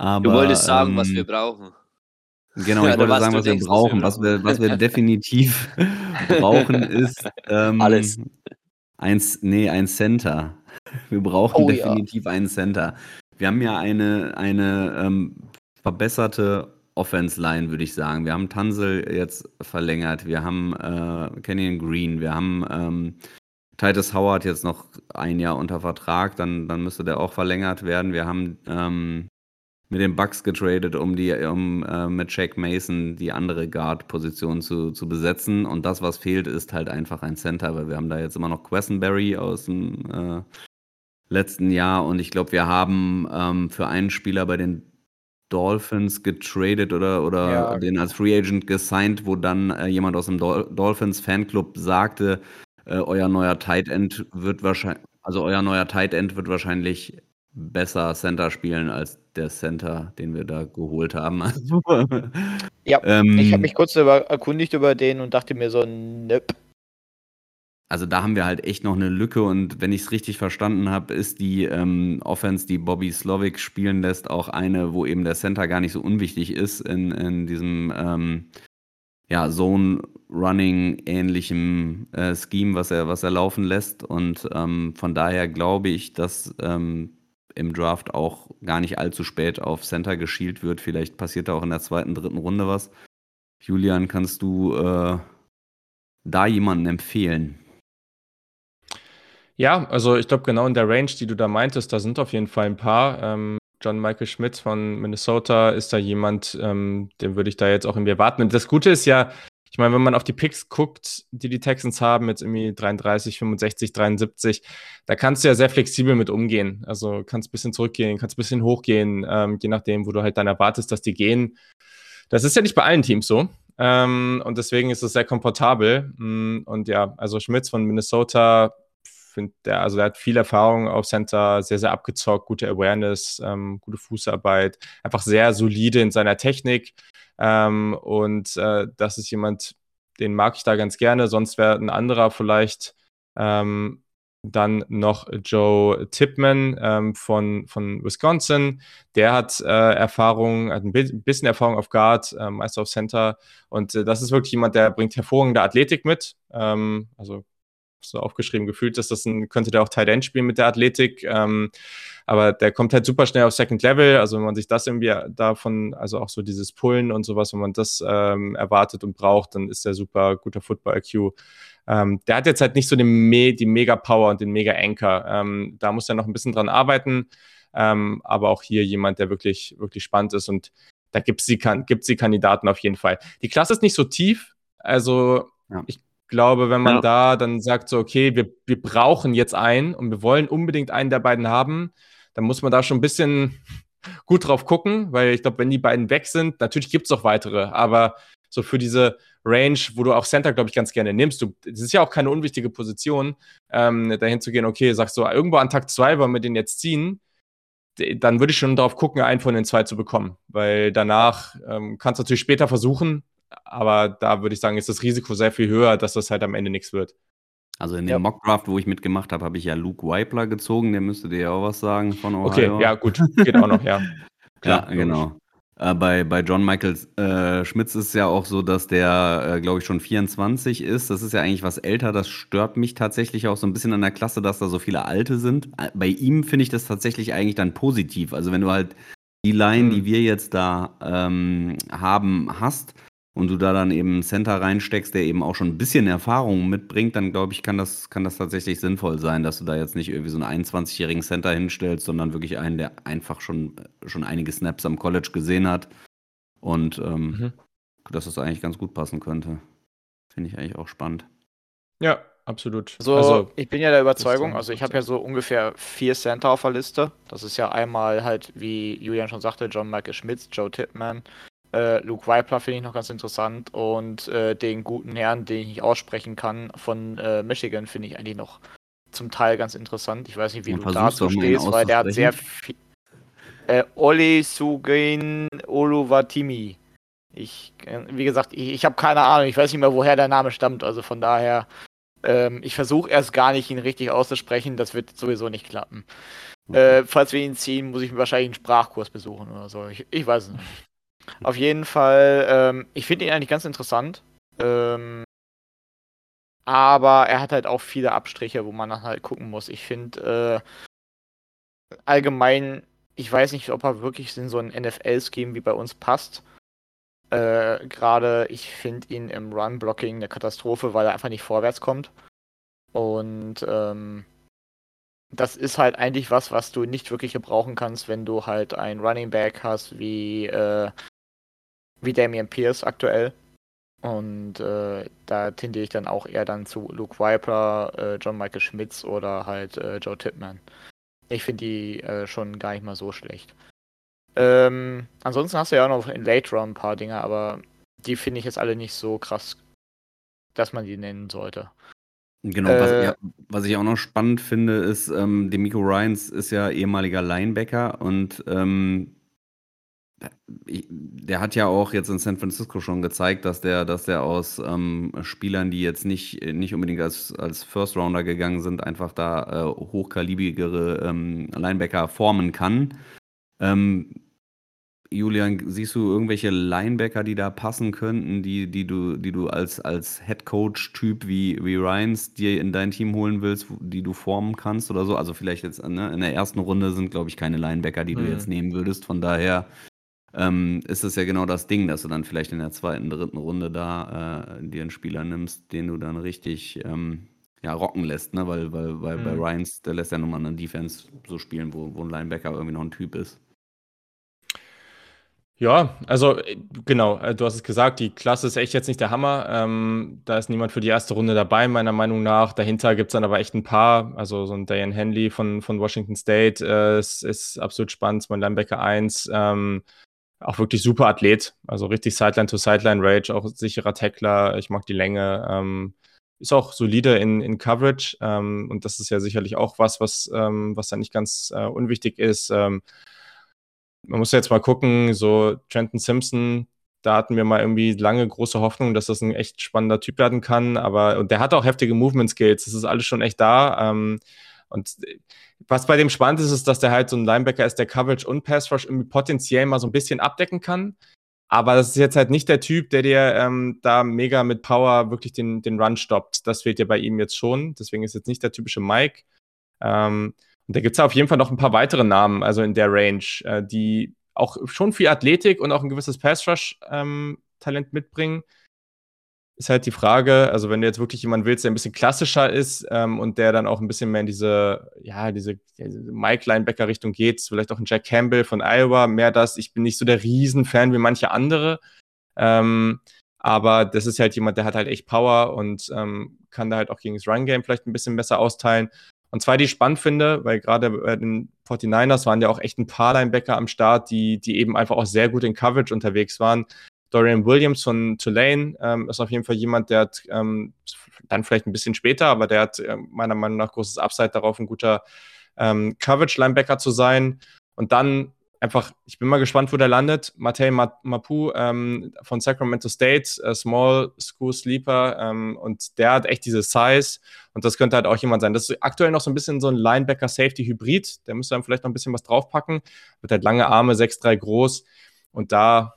Aber, du wolltest sagen, ähm, was wir brauchen. Genau, ich wollte sagen, was wir brauchen. Was wir, was wir definitiv brauchen, ist ähm, alles. Eins, nee, ein Center. Wir brauchen oh, definitiv ja. einen Center. Wir haben ja eine, eine ähm, verbesserte Offense-Line, würde ich sagen. Wir haben Tansel jetzt verlängert, wir haben äh, Kenyon Green, wir haben ähm, Titus Howard jetzt noch ein Jahr unter Vertrag, dann, dann müsste der auch verlängert werden. Wir haben ähm, mit den Bucks getradet, um die, um äh, mit Jack Mason die andere Guard-Position zu, zu besetzen. Und das, was fehlt, ist halt einfach ein Center, weil wir haben da jetzt immer noch Questenberry aus dem äh, letzten Jahr und ich glaube, wir haben ähm, für einen Spieler bei den Dolphins getradet oder, oder ja. den als Free Agent gesigned, wo dann äh, jemand aus dem Dol Dolphins Fanclub sagte, äh, euer neuer Tight End wird wahrscheinlich, also euer neuer Tight End wird wahrscheinlich besser Center spielen als der Center, den wir da geholt haben. ja, ähm, ich habe mich kurz über, erkundigt über den und dachte mir so, nope. Also da haben wir halt echt noch eine Lücke und wenn ich es richtig verstanden habe, ist die ähm, Offense, die Bobby Slovic spielen lässt, auch eine, wo eben der Center gar nicht so unwichtig ist in, in diesem ähm, ja, Zone-Running-ähnlichem äh, Scheme, was er, was er laufen lässt. Und ähm, von daher glaube ich, dass ähm, im Draft auch gar nicht allzu spät auf Center geschielt wird. Vielleicht passiert da auch in der zweiten, dritten Runde was. Julian, kannst du äh, da jemanden empfehlen? Ja, also ich glaube, genau in der Range, die du da meintest, da sind auf jeden Fall ein paar. Ähm, John Michael Schmidt von Minnesota ist da jemand, ähm, den würde ich da jetzt auch irgendwie erwarten. Und das Gute ist ja, ich meine, wenn man auf die Picks guckt, die die Texans haben, jetzt irgendwie 33, 65, 73, da kannst du ja sehr flexibel mit umgehen. Also kannst ein bisschen zurückgehen, kannst ein bisschen hochgehen, ähm, je nachdem, wo du halt dann erwartest, dass die gehen. Das ist ja nicht bei allen Teams so. Ähm, und deswegen ist es sehr komfortabel. Mm, und ja, also Schmitz von Minnesota, finde der, also der hat viel Erfahrung auf Center, sehr, sehr abgezockt, gute Awareness, ähm, gute Fußarbeit, einfach sehr solide in seiner Technik. Ähm, und äh, das ist jemand, den mag ich da ganz gerne. Sonst wäre ein anderer vielleicht ähm, dann noch Joe Tipman ähm, von, von Wisconsin. Der hat äh, Erfahrung, hat ein bisschen Erfahrung auf Guard, äh, Meister auf Center. Und äh, das ist wirklich jemand, der bringt hervorragende Athletik mit. Ähm, also so aufgeschrieben gefühlt, dass das ein, könnte der auch Tight End spielen mit der Athletik. Ähm, aber der kommt halt super schnell auf Second Level. Also wenn man sich das irgendwie davon, also auch so dieses Pullen und sowas, wenn man das ähm, erwartet und braucht, dann ist der super guter Football-IQ. Ähm, der hat jetzt halt nicht so den Me die Mega-Power und den Mega-Anchor. Ähm, da muss er noch ein bisschen dran arbeiten. Ähm, aber auch hier jemand, der wirklich, wirklich spannend ist und da gibt es die, gibt's die Kandidaten auf jeden Fall. Die Klasse ist nicht so tief. Also ja. ich glaube, wenn man ja. da dann sagt, so, okay, wir, wir brauchen jetzt einen und wir wollen unbedingt einen der beiden haben, dann muss man da schon ein bisschen gut drauf gucken, weil ich glaube, wenn die beiden weg sind, natürlich gibt es auch weitere, aber so für diese Range, wo du auch Center, glaube ich, ganz gerne nimmst, du, das ist ja auch keine unwichtige Position, ähm, dahin zu gehen, okay, sagst du, irgendwo an Tag zwei wollen wir den jetzt ziehen, dann würde ich schon darauf gucken, einen von den zwei zu bekommen, weil danach ähm, kannst du natürlich später versuchen, aber da würde ich sagen, ist das Risiko sehr viel höher, dass das halt am Ende nichts wird. Also in dem ja. Mockdraft, wo ich mitgemacht habe, habe ich ja Luke Weipler gezogen. Der müsste dir ja auch was sagen von Ohio. Okay, ja, gut. Geht auch noch, ja. Klar, ja, genau. Äh, bei, bei John Michael äh, Schmitz ist es ja auch so, dass der, äh, glaube ich, schon 24 ist. Das ist ja eigentlich was älter. Das stört mich tatsächlich auch so ein bisschen an der Klasse, dass da so viele Alte sind. Äh, bei ihm finde ich das tatsächlich eigentlich dann positiv. Also wenn du halt die Line, mhm. die wir jetzt da ähm, haben, hast, und du da dann eben einen Center reinsteckst, der eben auch schon ein bisschen Erfahrung mitbringt, dann glaube ich, kann das, kann das tatsächlich sinnvoll sein, dass du da jetzt nicht irgendwie so einen 21-jährigen Center hinstellst, sondern wirklich einen, der einfach schon, schon einige Snaps am College gesehen hat. Und ähm, mhm. dass das eigentlich ganz gut passen könnte. Finde ich eigentlich auch spannend. Ja, absolut. So, also, ich bin ja der Überzeugung, also ich habe ja so ungefähr vier Center auf der Liste. Das ist ja einmal halt, wie Julian schon sagte, John Michael Schmitz, Joe Tippmann, äh, Luke Weipler finde ich noch ganz interessant und äh, den guten Herrn, den ich nicht aussprechen kann, von äh, Michigan finde ich eigentlich noch zum Teil ganz interessant. Ich weiß nicht, wie und du dazu stehst, weil der hat sehr viel. Äh, Oli Sugin Oluwatimi. Ich, äh, wie gesagt, ich, ich habe keine Ahnung, ich weiß nicht mehr, woher der Name stammt, also von daher, ähm, ich versuche erst gar nicht, ihn richtig auszusprechen, das wird sowieso nicht klappen. Äh, falls wir ihn ziehen, muss ich wahrscheinlich einen Sprachkurs besuchen oder so. Ich, ich weiß es nicht. Auf jeden Fall, ähm, ich finde ihn eigentlich ganz interessant. Ähm, aber er hat halt auch viele Abstriche, wo man dann halt gucken muss. Ich finde äh, allgemein, ich weiß nicht, ob er wirklich in so ein NFL-Scheme wie bei uns passt. Äh, Gerade ich finde ihn im Run-Blocking eine Katastrophe, weil er einfach nicht vorwärts kommt. Und ähm, das ist halt eigentlich was, was du nicht wirklich gebrauchen kannst, wenn du halt ein Running Back hast wie äh, wie Damian Pierce aktuell. Und äh, da tendiere ich dann auch eher dann zu Luke Viper, äh, John Michael Schmitz oder halt äh, Joe Tipman. Ich finde die äh, schon gar nicht mal so schlecht. Ähm, ansonsten hast du ja auch noch in Late Round ein paar Dinge, aber die finde ich jetzt alle nicht so krass, dass man die nennen sollte. Genau, was, äh, ja, was, ich auch noch spannend finde, ist, ähm, Demico Ryans ist ja ehemaliger Linebacker und ähm, der hat ja auch jetzt in San Francisco schon gezeigt, dass der, dass der aus ähm, Spielern, die jetzt nicht, nicht unbedingt als, als First Rounder gegangen sind, einfach da äh, hochkalibrigere ähm, Linebacker formen kann. Ähm, Julian, siehst du irgendwelche Linebacker, die da passen könnten, die, die du, die du als, als Head Coach-Typ wie, wie Ryans dir in dein Team holen willst, die du formen kannst oder so? Also vielleicht jetzt ne, in der ersten Runde sind, glaube ich, keine Linebacker, die du mhm. jetzt nehmen würdest. Von daher ähm, ist es ja genau das Ding, dass du dann vielleicht in der zweiten, dritten Runde da äh, dir einen Spieler nimmst, den du dann richtig ähm, ja, rocken lässt, ne? Weil, weil, weil mhm. bei Ryans, der lässt ja nochmal eine Defense so spielen, wo, wo ein Linebacker irgendwie noch ein Typ ist. Ja, also äh, genau, äh, du hast es gesagt, die Klasse ist echt jetzt nicht der Hammer. Ähm, da ist niemand für die erste Runde dabei, meiner Meinung nach. Dahinter gibt es dann aber echt ein paar. Also so ein Diane Henley von, von Washington State äh, ist, ist absolut spannend, mein Linebacker 1. Ähm, auch wirklich super Athlet. Also richtig Sideline-to-Sideline-Rage, auch sicherer Tackler. Ich mag die Länge. Ähm, ist auch solide in, in Coverage. Ähm, und das ist ja sicherlich auch was, was, ähm, was da nicht ganz äh, unwichtig ist. Ähm, man muss jetzt mal gucken, so Trenton Simpson, da hatten wir mal irgendwie lange große Hoffnung, dass das ein echt spannender Typ werden kann. Aber und der hat auch heftige Movement Skills. Das ist alles schon echt da. Und was bei dem spannend ist, ist, dass der halt so ein Linebacker ist, der Coverage und Pass Rush irgendwie potenziell mal so ein bisschen abdecken kann. Aber das ist jetzt halt nicht der Typ, der dir ähm, da mega mit Power wirklich den, den Run stoppt. Das fehlt ja bei ihm jetzt schon. Deswegen ist jetzt nicht der typische Mike. Ähm, und da gibt es auf jeden Fall noch ein paar weitere Namen, also in der Range, äh, die auch schon viel Athletik und auch ein gewisses Pass-Rush-Talent ähm, mitbringen ist halt die Frage, also wenn du jetzt wirklich jemanden willst, der ein bisschen klassischer ist ähm, und der dann auch ein bisschen mehr in diese, ja, diese, diese Mike-Linebacker-Richtung geht, vielleicht auch ein Jack Campbell von Iowa, mehr das. Ich bin nicht so der Riesenfan wie manche andere, ähm, aber das ist halt jemand, der hat halt echt Power und ähm, kann da halt auch gegen das Run-Game vielleicht ein bisschen besser austeilen. Und zwei, die ich spannend finde, weil gerade bei den 49ers waren ja auch echt ein paar Linebacker am Start, die, die eben einfach auch sehr gut in Coverage unterwegs waren. Dorian Williams von Tulane ähm, ist auf jeden Fall jemand, der hat ähm, dann vielleicht ein bisschen später, aber der hat äh, meiner Meinung nach großes Upside darauf, ein guter ähm, Coverage-Linebacker zu sein. Und dann einfach, ich bin mal gespannt, wo der landet. Matei Mapu ähm, von Sacramento State, äh, Small School Sleeper, ähm, und der hat echt diese Size und das könnte halt auch jemand sein. Das ist aktuell noch so ein bisschen so ein Linebacker-Safety-Hybrid. Der müsste dann vielleicht noch ein bisschen was draufpacken. Wird halt lange Arme, 6'3 groß Und da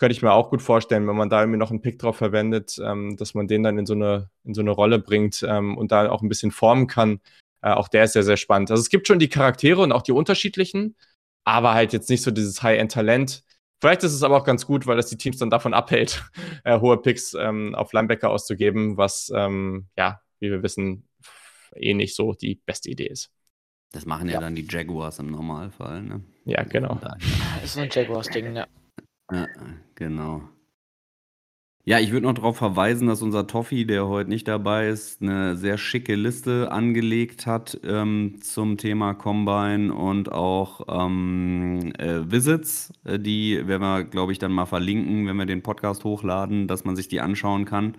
könnte ich mir auch gut vorstellen, wenn man da irgendwie noch einen Pick drauf verwendet, ähm, dass man den dann in so eine, in so eine Rolle bringt ähm, und da auch ein bisschen formen kann. Äh, auch der ist sehr, sehr spannend. Also es gibt schon die Charaktere und auch die unterschiedlichen, aber halt jetzt nicht so dieses High-End-Talent. Vielleicht ist es aber auch ganz gut, weil das die Teams dann davon abhält, äh, hohe Picks ähm, auf Linebacker auszugeben, was, ähm, ja, wie wir wissen, eh nicht so die beste Idee ist. Das machen ja, ja. dann die Jaguars im Normalfall, ne? Ja, genau. Das ist ein Jaguars-Ding, ja. Ja, genau. Ja, ich würde noch darauf verweisen, dass unser Toffi, der heute nicht dabei ist, eine sehr schicke Liste angelegt hat ähm, zum Thema Combine und auch ähm, äh, Visits. Äh, die werden wir, glaube ich, dann mal verlinken, wenn wir den Podcast hochladen, dass man sich die anschauen kann.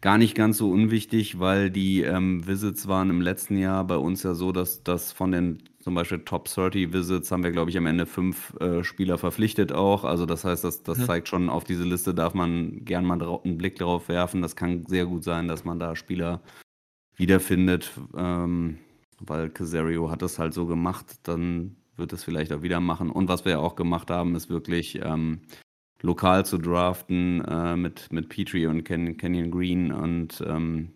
Gar nicht ganz so unwichtig, weil die ähm, Visits waren im letzten Jahr bei uns ja so, dass das von den zum Beispiel Top 30 Visits haben wir, glaube ich, am Ende fünf äh, Spieler verpflichtet auch. Also das heißt, das, das mhm. zeigt schon, auf diese Liste darf man gern mal einen Blick drauf werfen. Das kann sehr gut sein, dass man da Spieler wiederfindet, ähm, weil Casario hat das halt so gemacht, dann wird es vielleicht auch wieder machen. Und was wir ja auch gemacht haben, ist wirklich ähm, lokal zu draften äh, mit, mit Petrie und Ken, Kenyon Green und ähm,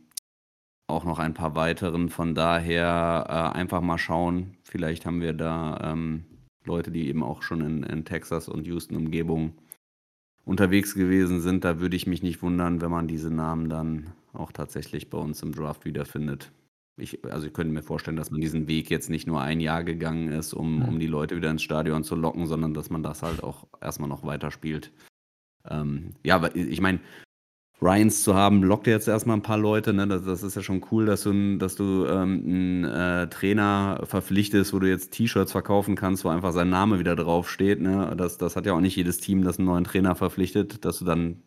auch noch ein paar weiteren. Von daher äh, einfach mal schauen. Vielleicht haben wir da ähm, Leute, die eben auch schon in, in Texas und Houston-Umgebung unterwegs gewesen sind. Da würde ich mich nicht wundern, wenn man diese Namen dann auch tatsächlich bei uns im Draft wiederfindet. Ich, also ich könnte mir vorstellen, dass man diesen Weg jetzt nicht nur ein Jahr gegangen ist, um, um die Leute wieder ins Stadion zu locken, sondern dass man das halt auch erstmal noch weiterspielt. Ähm, ja, aber ich meine, Ryans zu haben, lockt jetzt erstmal ein paar Leute. Ne? Das, das, ist ja schon cool, dass du, dass du ähm, einen äh, Trainer verpflichtest, wo du jetzt T-Shirts verkaufen kannst, wo einfach sein Name wieder draufsteht. Ne? Das, das hat ja auch nicht jedes Team, das einen neuen Trainer verpflichtet, dass du dann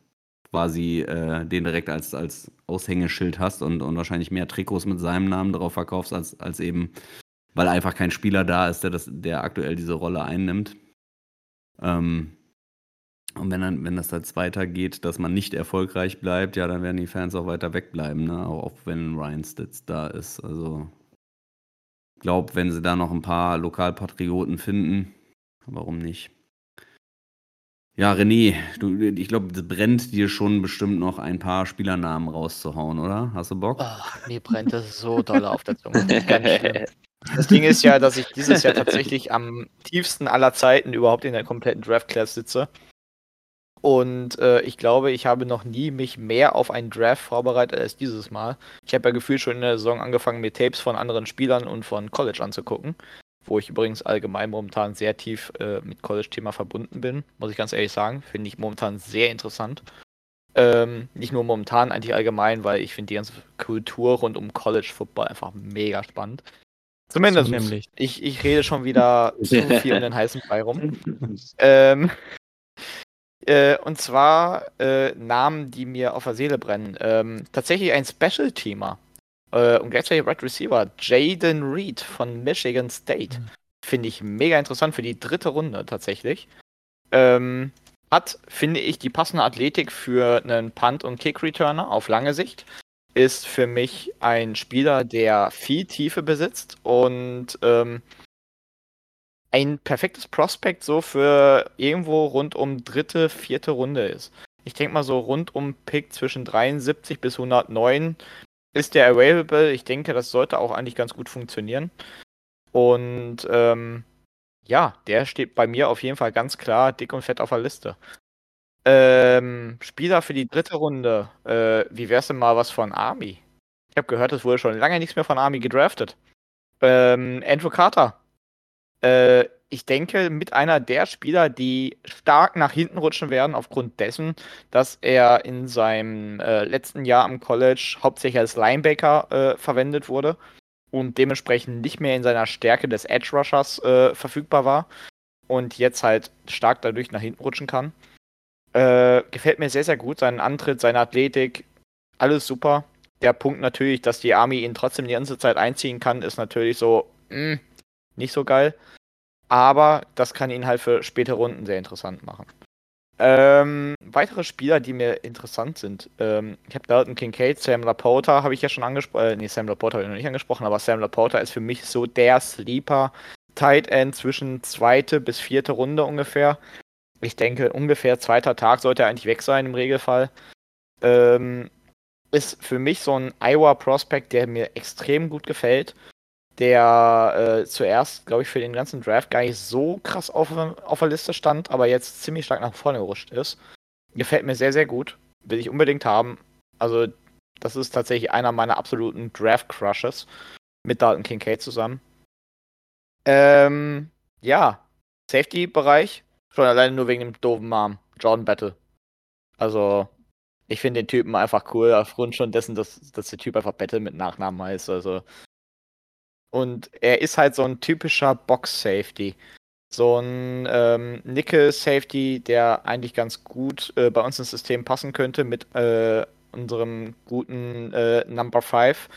quasi äh, den direkt als, als Aushängeschild hast und, und wahrscheinlich mehr Trikots mit seinem Namen drauf verkaufst, als, als eben, weil einfach kein Spieler da ist, der, das, der aktuell diese Rolle einnimmt. Ähm, und wenn, dann, wenn das jetzt weitergeht, dass man nicht erfolgreich bleibt, ja, dann werden die Fans auch weiter wegbleiben, ne? auch wenn Ryan Stitz da ist. Also ich glaube, wenn sie da noch ein paar Lokalpatrioten finden, warum nicht? Ja, René, du, ich glaube, es brennt dir schon bestimmt noch ein paar Spielernamen rauszuhauen, oder? Hast du Bock? Ach, mir brennt das so doll auf der Zunge. Das Ding ist ja, dass ich dieses Jahr tatsächlich am tiefsten aller Zeiten überhaupt in der kompletten Draft-Class sitze. Und äh, ich glaube, ich habe noch nie mich mehr auf einen Draft vorbereitet als dieses Mal. Ich habe ja gefühlt schon in der Saison angefangen, mir Tapes von anderen Spielern und von College anzugucken wo ich übrigens allgemein momentan sehr tief äh, mit College-Thema verbunden bin, muss ich ganz ehrlich sagen. Finde ich momentan sehr interessant. Ähm, nicht nur momentan, eigentlich allgemein, weil ich finde die ganze Kultur rund um College Football einfach mega spannend. Zumindest, so ich, ich rede schon wieder zu viel um den heißen Brei rum. ähm, äh, und zwar äh, Namen, die mir auf der Seele brennen. Ähm, tatsächlich ein Special-Thema. Äh, und gleichzeitig Red Receiver Jaden Reed von Michigan State. Mhm. Finde ich mega interessant für die dritte Runde tatsächlich. Ähm, hat, finde ich, die passende Athletik für einen Punt- und Kick-Returner auf lange Sicht. Ist für mich ein Spieler, der viel Tiefe besitzt und ähm, ein perfektes Prospekt so für irgendwo rund um dritte, vierte Runde ist. Ich denke mal so rund um Pick zwischen 73 bis 109 ist der available. Ich denke, das sollte auch eigentlich ganz gut funktionieren. Und ähm, ja, der steht bei mir auf jeden Fall ganz klar dick und fett auf der Liste. Ähm, Spieler für die dritte Runde. Äh, wie wär's denn mal was von Army? Ich habe gehört, es wurde schon lange nichts mehr von Army gedraftet. Ähm, Andrew Carter. Äh, ich denke, mit einer der Spieler, die stark nach hinten rutschen werden, aufgrund dessen, dass er in seinem äh, letzten Jahr am College hauptsächlich als Linebacker äh, verwendet wurde und dementsprechend nicht mehr in seiner Stärke des Edge Rushers äh, verfügbar war und jetzt halt stark dadurch nach hinten rutschen kann. Äh, gefällt mir sehr, sehr gut. Sein Antritt, seine Athletik, alles super. Der Punkt natürlich, dass die Army ihn trotzdem die ganze Zeit einziehen kann, ist natürlich so mh, mm, nicht so geil aber das kann ihn halt für spätere Runden sehr interessant machen. Ähm, weitere Spieler, die mir interessant sind. Ähm, ich habe Dalton Kincaid, Sam Laporta habe ich ja schon angesprochen. Äh, nee, Sam Laporta habe ich noch nicht angesprochen, aber Sam Laporta ist für mich so der Sleeper Tight End zwischen zweite bis vierte Runde ungefähr. ich denke, ungefähr zweiter Tag sollte er eigentlich weg sein im Regelfall. Ähm, ist für mich so ein Iowa Prospect, der mir extrem gut gefällt. Der äh, zuerst, glaube ich, für den ganzen Draft gar nicht so krass auf, auf der Liste stand, aber jetzt ziemlich stark nach vorne gerutscht ist. Gefällt mir sehr, sehr gut. Will ich unbedingt haben. Also, das ist tatsächlich einer meiner absoluten Draft-Crushes mit Dalton Kincaid zusammen. Ähm, ja, Safety-Bereich, schon alleine nur wegen dem doofen Namen, Jordan Battle. Also, ich finde den Typen einfach cool, aufgrund schon dessen, dass, dass der Typ einfach Battle mit Nachnamen heißt. Also. Und er ist halt so ein typischer Box-Safety. So ein ähm, Nickel-Safety, der eigentlich ganz gut äh, bei uns ins System passen könnte mit äh, unserem guten äh, Number 5,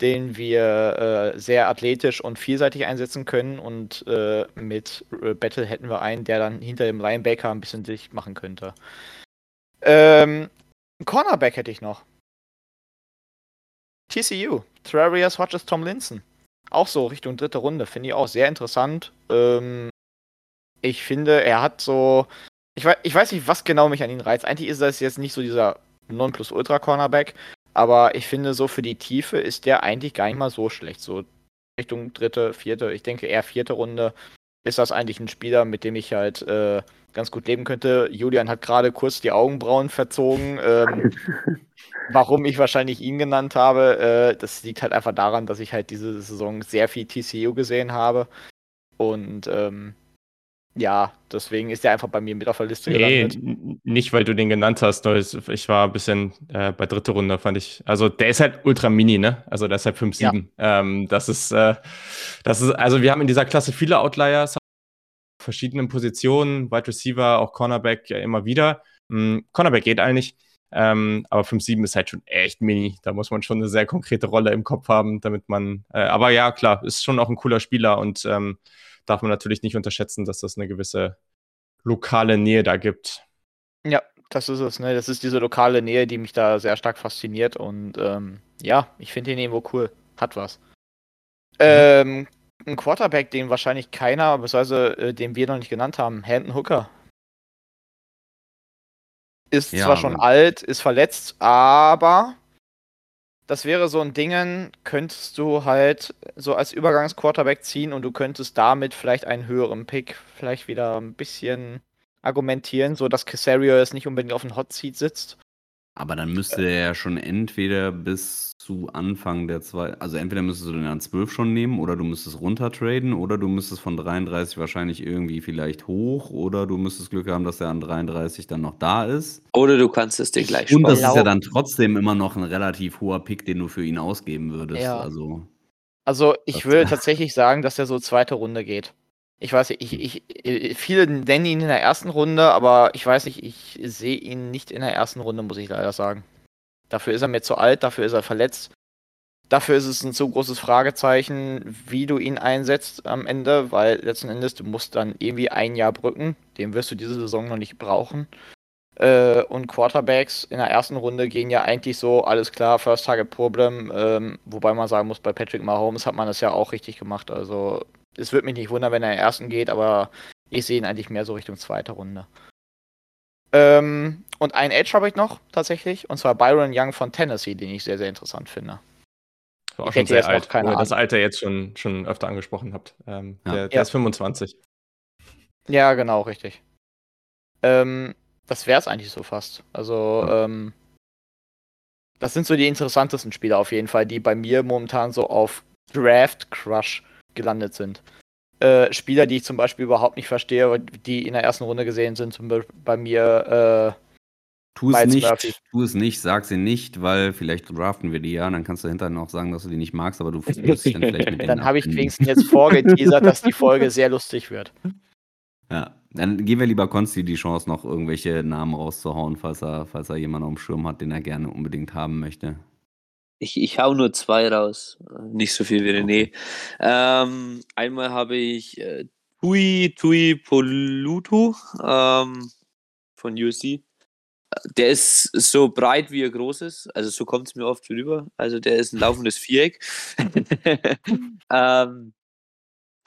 den wir äh, sehr athletisch und vielseitig einsetzen können. Und äh, mit Battle hätten wir einen, der dann hinter dem Linebacker ein bisschen dicht machen könnte. Ähm, Cornerback hätte ich noch. TCU, Trarius Hodges Tomlinson. Auch so Richtung dritte Runde, finde ich auch sehr interessant. Ähm, ich finde, er hat so. Ich weiß, ich weiß nicht, was genau mich an ihn reizt. Eigentlich ist das jetzt nicht so dieser Nonplusultra-Cornerback, aber ich finde, so für die Tiefe ist der eigentlich gar nicht mal so schlecht. So Richtung dritte, vierte, ich denke eher vierte Runde ist das eigentlich ein Spieler, mit dem ich halt äh, ganz gut leben könnte. Julian hat gerade kurz die Augenbrauen verzogen. Ähm, warum ich wahrscheinlich ihn genannt habe, äh, das liegt halt einfach daran, dass ich halt diese Saison sehr viel TCU gesehen habe. Und ähm, ja, deswegen ist er einfach bei mir mit auf der Liste nee, gelandet. Nicht, weil du den genannt hast, ich war ein bisschen äh, bei dritte Runde, fand ich. Also der ist halt ultra mini, ne? Also der ist halt 5-7. Ja. Ähm, das ist, äh, das ist, also wir haben in dieser Klasse viele Outliers, verschiedenen Positionen, Wide Receiver, auch Cornerback ja immer wieder. Hm, Cornerback geht eigentlich. Ähm, aber 5-7 ist halt schon echt mini. Da muss man schon eine sehr konkrete Rolle im Kopf haben, damit man. Äh, aber ja, klar, ist schon auch ein cooler Spieler und ähm, darf man natürlich nicht unterschätzen, dass das eine gewisse lokale Nähe da gibt. Ja, das ist es. Ne? Das ist diese lokale Nähe, die mich da sehr stark fasziniert. Und ähm, ja, ich finde ihn irgendwo cool. Hat was. Mhm. Ähm, ein Quarterback, den wahrscheinlich keiner, beziehungsweise äh, den wir noch nicht genannt haben, Hendon Hooker. Ist ja, zwar schon alt, ist verletzt, aber das wäre so ein Dingen, könntest du halt so als Übergangsquarterback ziehen und du könntest damit vielleicht einen höheren Pick vielleicht wieder ein bisschen argumentieren, so dass Casario jetzt nicht unbedingt auf dem Hot Seat sitzt. Aber dann müsste er ja schon entweder bis zu Anfang der zwei, also entweder müsstest du den an 12 schon nehmen oder du müsstest runtertraden oder du müsstest von 33 wahrscheinlich irgendwie vielleicht hoch oder du müsstest Glück haben, dass er an 33 dann noch da ist. Oder du kannst es dir gleich Und das ist ja dann trotzdem immer noch ein relativ hoher Pick, den du für ihn ausgeben würdest. Ja. Also, also ich würde tatsächlich sagen, dass er so zweite Runde geht. Ich weiß nicht, ich, ich, viele nennen ihn in der ersten Runde, aber ich weiß nicht, ich sehe ihn nicht in der ersten Runde, muss ich leider sagen. Dafür ist er mir zu alt, dafür ist er verletzt. Dafür ist es ein zu großes Fragezeichen, wie du ihn einsetzt am Ende, weil letzten Endes du musst dann irgendwie ein Jahr brücken. Den wirst du diese Saison noch nicht brauchen. Äh, und Quarterbacks in der ersten Runde gehen ja eigentlich so, alles klar, First Target Problem. Ähm, wobei man sagen muss, bei Patrick Mahomes hat man das ja auch richtig gemacht. Also es würde mich nicht wundern, wenn er in der ersten geht, aber ich sehe ihn eigentlich mehr so Richtung zweite Runde. Ähm, und einen Edge habe ich noch tatsächlich, und zwar Byron Young von Tennessee, den ich sehr, sehr interessant finde. War auch ich schon sehr alt, keine das Alter jetzt schon, schon öfter angesprochen habt. Ähm, ja. Der, der ja. ist 25. Ja, genau, richtig. Ähm, das wäre es eigentlich so fast. Also, ähm, das sind so die interessantesten Spieler auf jeden Fall, die bei mir momentan so auf Draft Crush gelandet sind. Äh, Spieler, die ich zum Beispiel überhaupt nicht verstehe, die in der ersten Runde gesehen sind, zum Beispiel bei mir. Äh, tu es nicht, Murphy. tu es nicht, sag sie nicht, weil vielleicht draften wir die ja, dann kannst du hinterher noch sagen, dass du die nicht magst, aber du wirst dich dann vielleicht mit denen Dann habe ich wenigstens jetzt vorgeteasert, dass die Folge sehr lustig wird. Ja, dann geben wir lieber Konsti die Chance, noch irgendwelche Namen rauszuhauen, falls er, falls er jemanden auf dem Schirm hat, den er gerne unbedingt haben möchte. Ich, ich hau nur zwei raus. Nicht so viel wie René. Ähm, einmal habe ich äh, Tui Tui Polutu ähm, von USC. Der ist so breit, wie er groß ist. Also so kommt es mir oft rüber. Also der ist ein laufendes Viereck. ähm,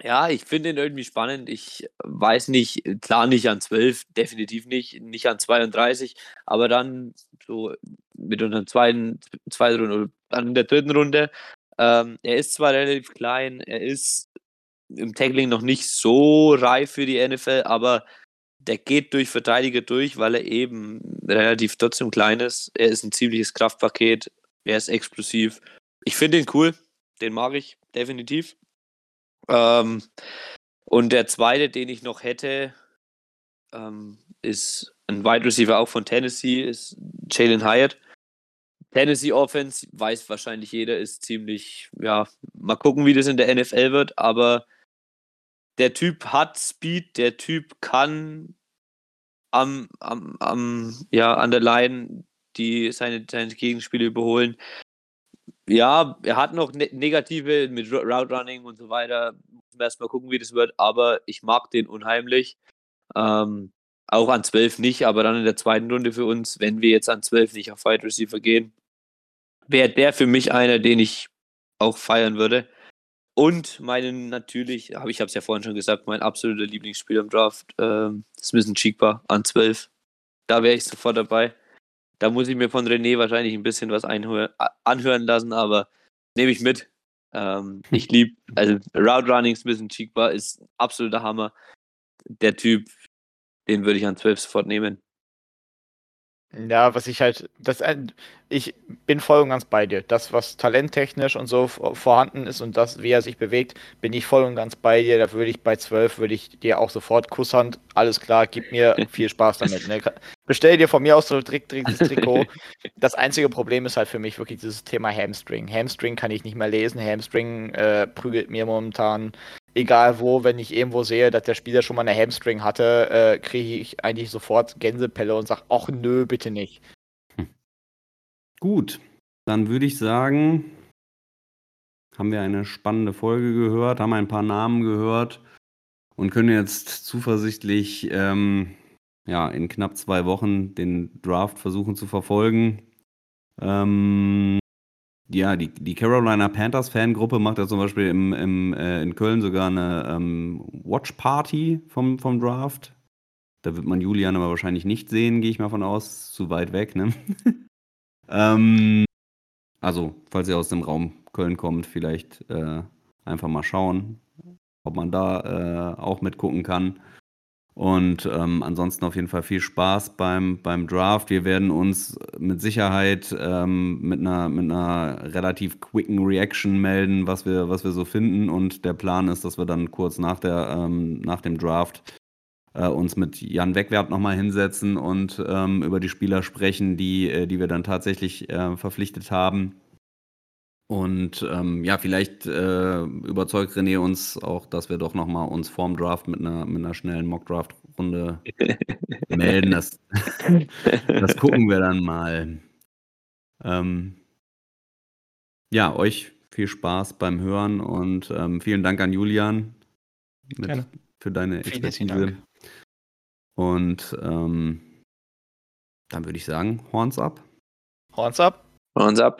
Ja, ich finde ihn irgendwie spannend. Ich weiß nicht, klar nicht an 12, definitiv nicht, nicht an 32, aber dann so mit unserer zweiten, zweiten Runde oder in der dritten Runde. Ähm, er ist zwar relativ klein, er ist im Tackling noch nicht so reif für die NFL, aber der geht durch Verteidiger durch, weil er eben relativ trotzdem klein ist. Er ist ein ziemliches Kraftpaket, er ist explosiv. Ich finde ihn cool, den mag ich definitiv. Ähm, und der zweite, den ich noch hätte, ähm, ist ein Wide Receiver auch von Tennessee, ist Jalen Hyatt. Tennessee Offense, weiß wahrscheinlich jeder, ist ziemlich, ja, mal gucken, wie das in der NFL wird, aber der Typ hat Speed, der Typ kann am, am, am ja, an der Line die seine, seine Gegenspiele überholen ja, er hat noch ne negative mit Route Running und so weiter. Müssen wir erstmal gucken, wie das wird, aber ich mag den unheimlich. Ähm, auch an 12 nicht, aber dann in der zweiten Runde für uns, wenn wir jetzt an 12 nicht auf Wide Receiver gehen, wäre der für mich einer, den ich auch feiern würde. Und meinen natürlich, hab, ich habe es ja vorhin schon gesagt, mein absoluter Lieblingsspieler im Draft, ähm, Smith Cheekbar an 12. Da wäre ich sofort dabei. Da muss ich mir von René wahrscheinlich ein bisschen was anhören lassen, aber nehme ich mit. Ähm, ich liebe, also Route Running ein bisschen Cheekbar ist absoluter Hammer. Der Typ, den würde ich an 12 sofort nehmen. Ja, was ich halt, das, ich bin voll und ganz bei dir. Das, was talenttechnisch und so vorhanden ist und das, wie er sich bewegt, bin ich voll und ganz bei dir. Da würde ich bei 12, würde ich dir auch sofort Kusshand, alles klar, gib mir viel Spaß damit. Ne? Bestell dir von mir aus so ein Trick, Trick, Trikot. Das einzige Problem ist halt für mich wirklich dieses Thema Hamstring. Hamstring kann ich nicht mehr lesen. Hamstring äh, prügelt mir momentan egal wo, wenn ich irgendwo sehe, dass der Spieler schon mal eine Hamstring hatte, äh, kriege ich eigentlich sofort Gänsepelle und sage, ach nö, bitte nicht. Hm. Gut, dann würde ich sagen, haben wir eine spannende Folge gehört, haben ein paar Namen gehört und können jetzt zuversichtlich ähm, ja, in knapp zwei Wochen den Draft versuchen zu verfolgen. Ähm, ja, die, die Carolina Panthers Fangruppe macht ja zum Beispiel im, im, äh, in Köln sogar eine ähm, Watch Party vom, vom Draft. Da wird man Julian aber wahrscheinlich nicht sehen, gehe ich mal von aus. Zu weit weg, ne? ähm, also, falls ihr aus dem Raum Köln kommt, vielleicht äh, einfach mal schauen, ob man da äh, auch mitgucken kann. Und ähm, ansonsten auf jeden Fall viel Spaß beim, beim Draft. Wir werden uns mit Sicherheit ähm, mit, einer, mit einer relativ quicken Reaction melden, was wir, was wir so finden. Und der Plan ist, dass wir dann kurz nach, der, ähm, nach dem Draft äh, uns mit Jan Wegwert nochmal hinsetzen und ähm, über die Spieler sprechen, die, äh, die wir dann tatsächlich äh, verpflichtet haben. Und ähm, ja, vielleicht äh, überzeugt René uns auch, dass wir doch nochmal uns vorm Draft mit einer, mit einer schnellen Mock-Draft-Runde melden. Das, das gucken wir dann mal. Ähm, ja, euch viel Spaß beim Hören und ähm, vielen Dank an Julian mit, für deine Expertise. Und ähm, dann würde ich sagen, Horns ab. Horns ab. Horns ab.